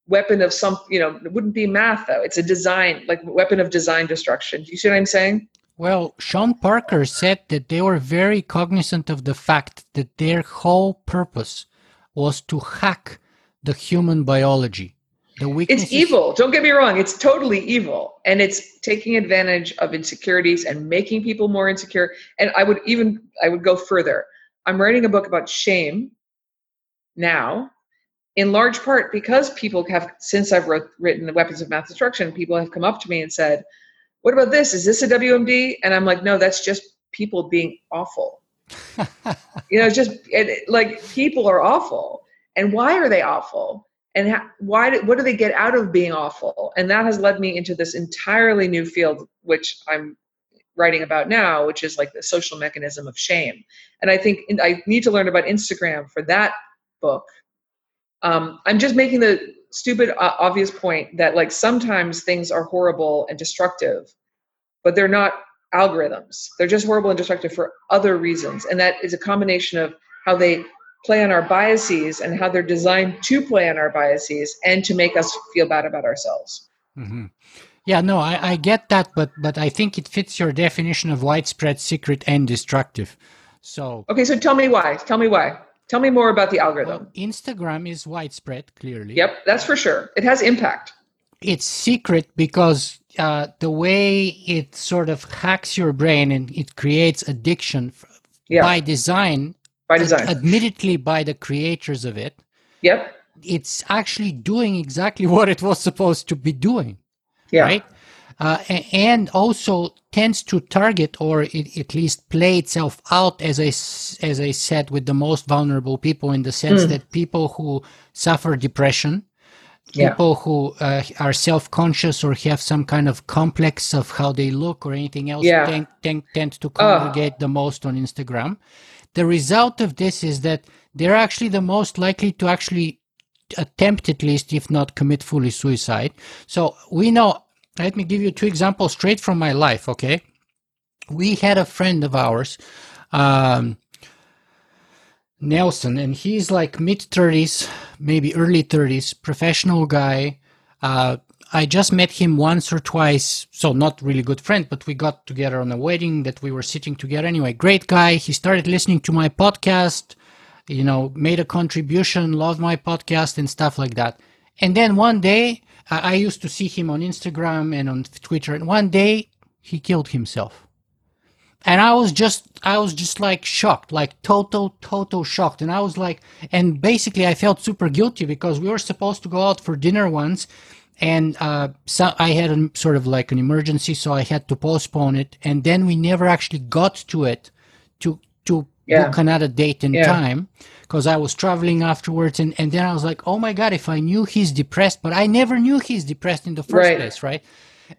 weapon of some, you know, it wouldn't be math though. It's a design, like weapon of design destruction. Do you see what I'm saying? Well, Sean Parker said that they were very cognizant of the fact that their whole purpose was to hack the human biology. The weaknesses- it's evil. Don't get me wrong. It's totally evil. And it's taking advantage of insecurities and making people more insecure. And I would even I would go further. I'm writing a book about shame now, in large part because people have since I've wrote, written the weapons of math destruction, people have come up to me and said, what about this? Is this a WMD? And I'm like, no, that's just people being awful. you know, just it, like people are awful. And why are they awful? And how, why? Do, what do they get out of being awful? And that has led me into this entirely new field, which I'm writing about now, which is like the social mechanism of shame. And I think I need to learn about Instagram for that book. Um, I'm just making the stupid uh, obvious point that like sometimes things are horrible and destructive but they're not algorithms. They're just horrible and destructive for other reasons. And that is a combination of how they play on our biases and how they're designed to play on our biases and to make us feel bad about ourselves. Mm-hmm. Yeah, no, I, I get that, but but I think it fits your definition of widespread, secret, and destructive. So okay, so tell me why. Tell me why. Tell me more about the algorithm. Well, Instagram is widespread, clearly. Yep, that's for sure. It has impact. It's secret because uh, the way it sort of hacks your brain and it creates addiction yeah. by design. By design. Ad- admittedly, by the creators of it. Yep. It's actually doing exactly what it was supposed to be doing. Yeah. Right? Uh, and also tends to target or it, at least play itself out as I, as I said with the most vulnerable people in the sense mm. that people who suffer depression people yeah. who uh, are self-conscious or have some kind of complex of how they look or anything else yeah. tend, tend, tend to congregate the most on instagram the result of this is that they're actually the most likely to actually attempt at least if not commit fully suicide so we know let me give you two examples straight from my life okay we had a friend of ours um, Nelson, and he's like mid 30s, maybe early 30s, professional guy. Uh, I just met him once or twice, so not really good friend, but we got together on a wedding that we were sitting together. Anyway, great guy. He started listening to my podcast, you know, made a contribution, loved my podcast and stuff like that. And then one day, I used to see him on Instagram and on Twitter, and one day he killed himself and I was just I was just like shocked, like total total shocked, and I was like, and basically I felt super guilty because we were supposed to go out for dinner once, and uh, so I had a, sort of like an emergency, so I had to postpone it, and then we never actually got to it, to to yeah. book another date in yeah. time, because I was traveling afterwards, and and then I was like, oh my god, if I knew he's depressed, but I never knew he's depressed in the first right. place, right?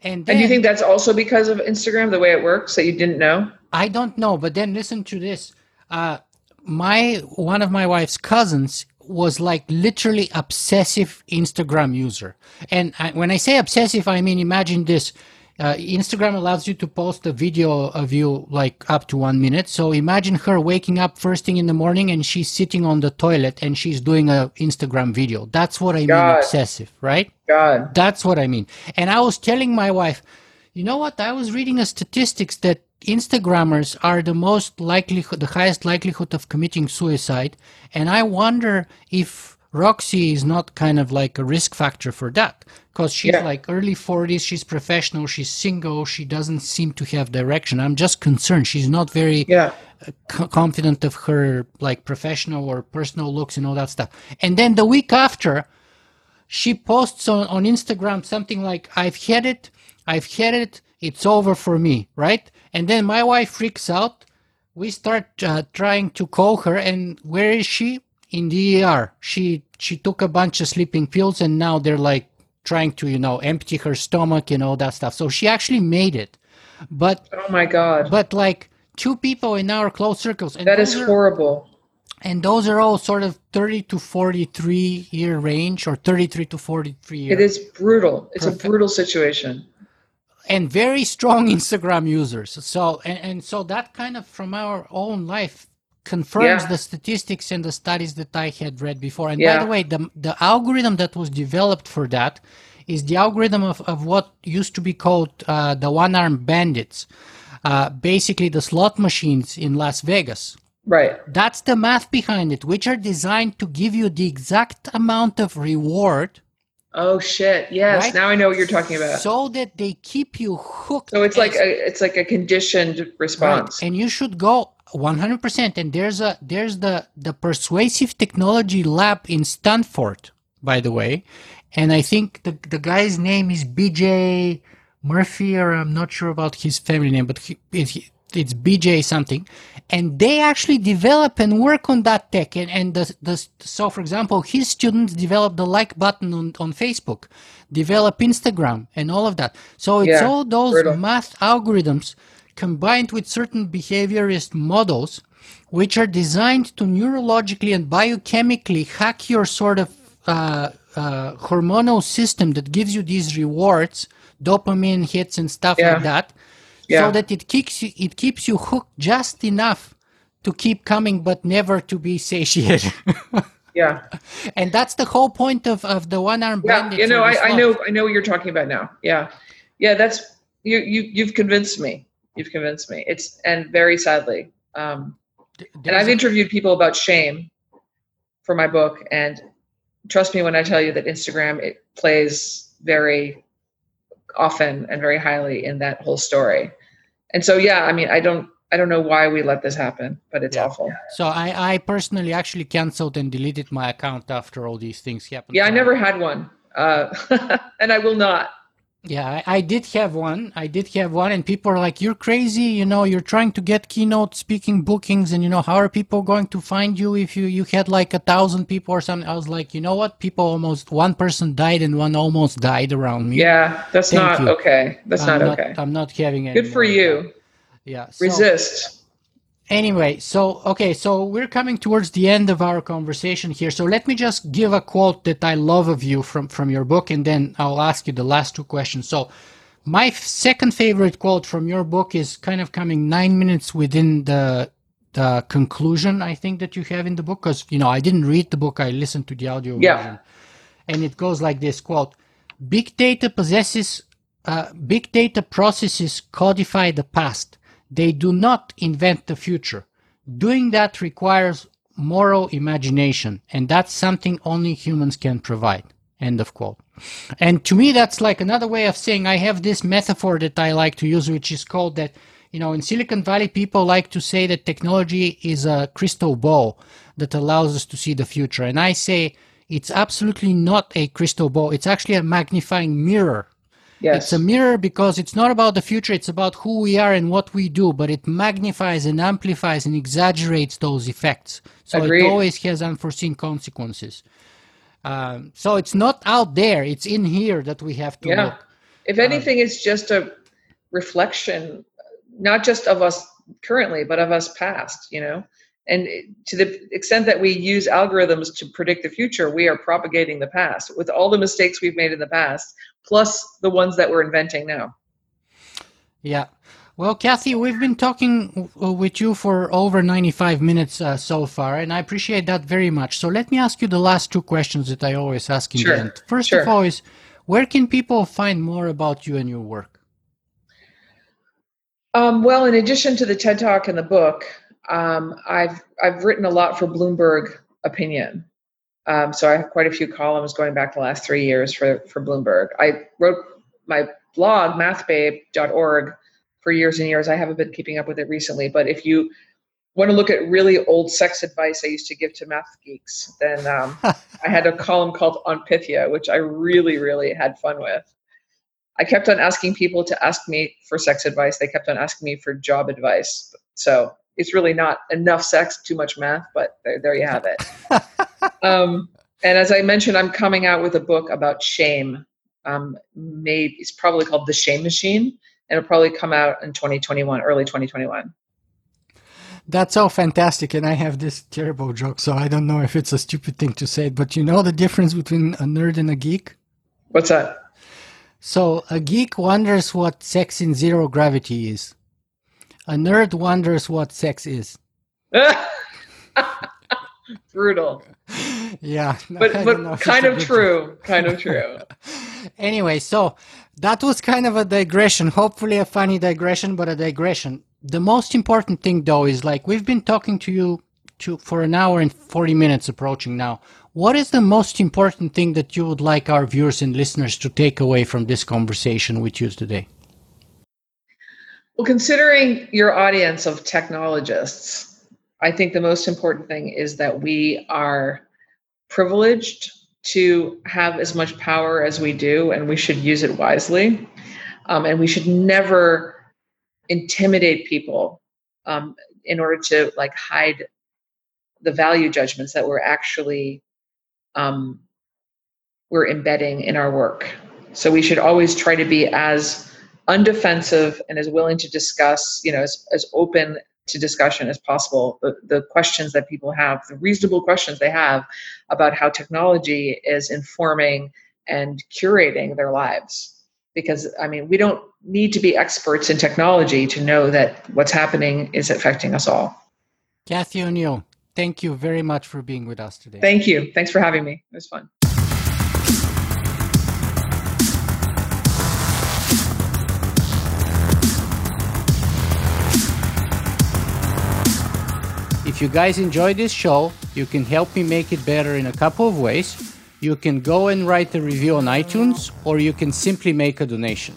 And, then, and do you think that's also because of Instagram, the way it works, that you didn't know? I don't know, but then listen to this. Uh, my one of my wife's cousins was like literally obsessive Instagram user, and I, when I say obsessive, I mean imagine this: uh, Instagram allows you to post a video of you like up to one minute. So imagine her waking up first thing in the morning and she's sitting on the toilet and she's doing a Instagram video. That's what I God. mean obsessive, right? God. That's what I mean. And I was telling my wife, you know what? I was reading a statistics that Instagrammers are the most likelihood, the highest likelihood of committing suicide. And I wonder if Roxy is not kind of like a risk factor for that because she's yeah. like early 40s, she's professional, she's single, she doesn't seem to have direction. I'm just concerned. She's not very yeah. Uh, confident of her like professional or personal looks and all that stuff. And then the week after, she posts on, on Instagram something like, I've had it, I've had it, it's over for me, right? And then my wife freaks out. We start uh, trying to call her, and where is she? in the ER. She she took a bunch of sleeping pills and now they're like trying to, you know, empty her stomach and all that stuff. So she actually made it. But Oh my god. But like two people in our close circles and That is are, horrible. And those are all sort of 30 to 43 year range or 33 to 43 years. It is brutal. It's Perfect. a brutal situation and very strong Instagram users. So and, and so that kind of from our own life confirms yeah. the statistics and the studies that I had read before. And yeah. by the way, the the algorithm that was developed for that is the algorithm of, of what used to be called uh, the one armed bandits, uh, basically the slot machines in Las Vegas. Right. That's the math behind it, which are designed to give you the exact amount of reward. Oh shit! Yes, right? now I know what you're talking about. So that they keep you hooked. So it's like a it's like a conditioned response. Right. And you should go 100% and there's a there's the the persuasive technology lab in stanford by the way. And i think the the guy's name is bj murphy or i'm not sure about his family name but he, it, it's bj something. And they actually develop and work on that tech. And, and the, the so for example his students develop the like button on, on facebook develop instagram and all of that. So it's yeah, all those math algorithms combined with certain behaviorist models, which are designed to neurologically and biochemically hack your sort of uh, uh, hormonal system that gives you these rewards, dopamine hits and stuff yeah. like that, Yeah. so that it keeps you it keeps you hooked just enough to keep coming but never to be satiated yeah. and that's the whole point of, of the one arm Yeah. You know, I, I know I know what you're talking about now. Yeah. Yeah, that's you you you've convinced me. You've convinced me. It's and very sadly. Um Th- and I've a- interviewed people about shame for my book and trust me when I tell you that Instagram it plays very often and very highly in that whole story. And so yeah, I mean, I don't I don't know why we let this happen, but it's Yeah. awful. So I, I personally actually canceled and deleted my account after all these things happened. Yeah, I never had one. Uh and I will not. Yeah, I, I did have one. I did have one, and people are like, "You're crazy! You know, you're trying to get keynote speaking bookings, and you know, how are people going to find you if you you had like a thousand people or something?" I was like, "You know what? People almost one person died and one almost died around me. Yeah, that's Thank not you. okay. That's I'm not okay. I'm not having any. Good for you. that. Yeah. so- Resist. Anyway, so okay, so we're coming towards the end of our conversation here. So let me just give a quote that I love of you from from your book, and then I'll ask you the last two questions. So, my second favorite quote from your book is kind of coming nine minutes within the the conclusion I think that you have in the book, because you know I didn't read the book; I listened to the audio Yeah. version, and it goes like this: "Quote: Big data possesses uh, big data processes codify the past. They do not invent the future. Doing that requires moral imagination, and that's something only humans can provide. End of quote. And to me, that's like another way of saying I have this metaphor that I like to use, which is called that, you know, in Silicon Valley, people like to say that technology is a crystal ball that allows us to see the future. And I say it's absolutely not a crystal ball. It's actually a magnifying mirror Yes. it's a mirror because it's not about the future, it's about who we are and what we do, but it magnifies and amplifies and exaggerates those effects. So Agreed. it always has unforeseen consequences. Um, so it's not out there, it's in here that we have to Yeah. look. if anything, it's just a reflection, not just of us currently, but of us past, you know? And to the extent that we use algorithms to predict the future, we are propagating the past with all the mistakes we've made in the past, plus the ones that we're inventing now. Yeah. Well, Cathy, we've been talking with you for over 95 minutes uh, so far, and I appreciate that very much. So let me ask you the last two questions that I always ask in Sure, the end. First of all, is where can people find more about you and your work? Um, well, in addition to the TED Talk and the book, um, I've I've written a lot for Bloomberg Opinion. Um, so I have quite a few columns going back the last three years for for Bloomberg. I wrote my blog mathbabe.org for years and years. I haven't been keeping up with it recently, but if you want to look at really old sex advice I used to give to math geeks, then um, I had a column called Aunt Pythia, which I really, really had fun with. I kept on asking people to ask me for sex advice. They kept on asking me for job advice. So it's really not enough sex, too much math, but there, there you have it. um, and as I mentioned, I'm coming out with a book about shame. Um, maybe it's probably called The Shame Machine, and it'll probably come out in 2021, early 2021. That's so fantastic. And I have this terrible joke, so I don't know if it's a stupid thing to say, but you know the difference between a nerd and a geek? What's that? So a geek wonders what sex in zero gravity is. A nerd wonders what sex is. Brutal, Yeah. But but kind of true. Kind of true. anyway, so that was kind of a digression, hopefully a funny digression, but a digression. The most important thing though is like we've been talking to you to for an hour and 40 minutes approaching now. What is the most important thing that you would like our viewers and listeners to take away from this conversation with you today? Well, considering your audience of technologists, I think the most important thing is that we are privileged to have as much power as we do, and we should use it wisely. Um, and we should never intimidate people um, in order to like hide the value judgments that we're actually um, we're embedding in our work. So we should always try to be as undefensive and as willing to discuss, you know, as, as open to discussion as possible. The, the questions that people have, the reasonable questions they have about how technology is informing and curating their lives. Because I mean, we don't need to be experts in technology to know that what's happening is affecting us all. Cathy O'Neil, thank you very much for being with us today. Thank you. Thanks for having me. It was fun. If you guys enjoy this show, you can help me make it better in a couple of ways. You can go and write a review on iTunes, or you can simply make a donation.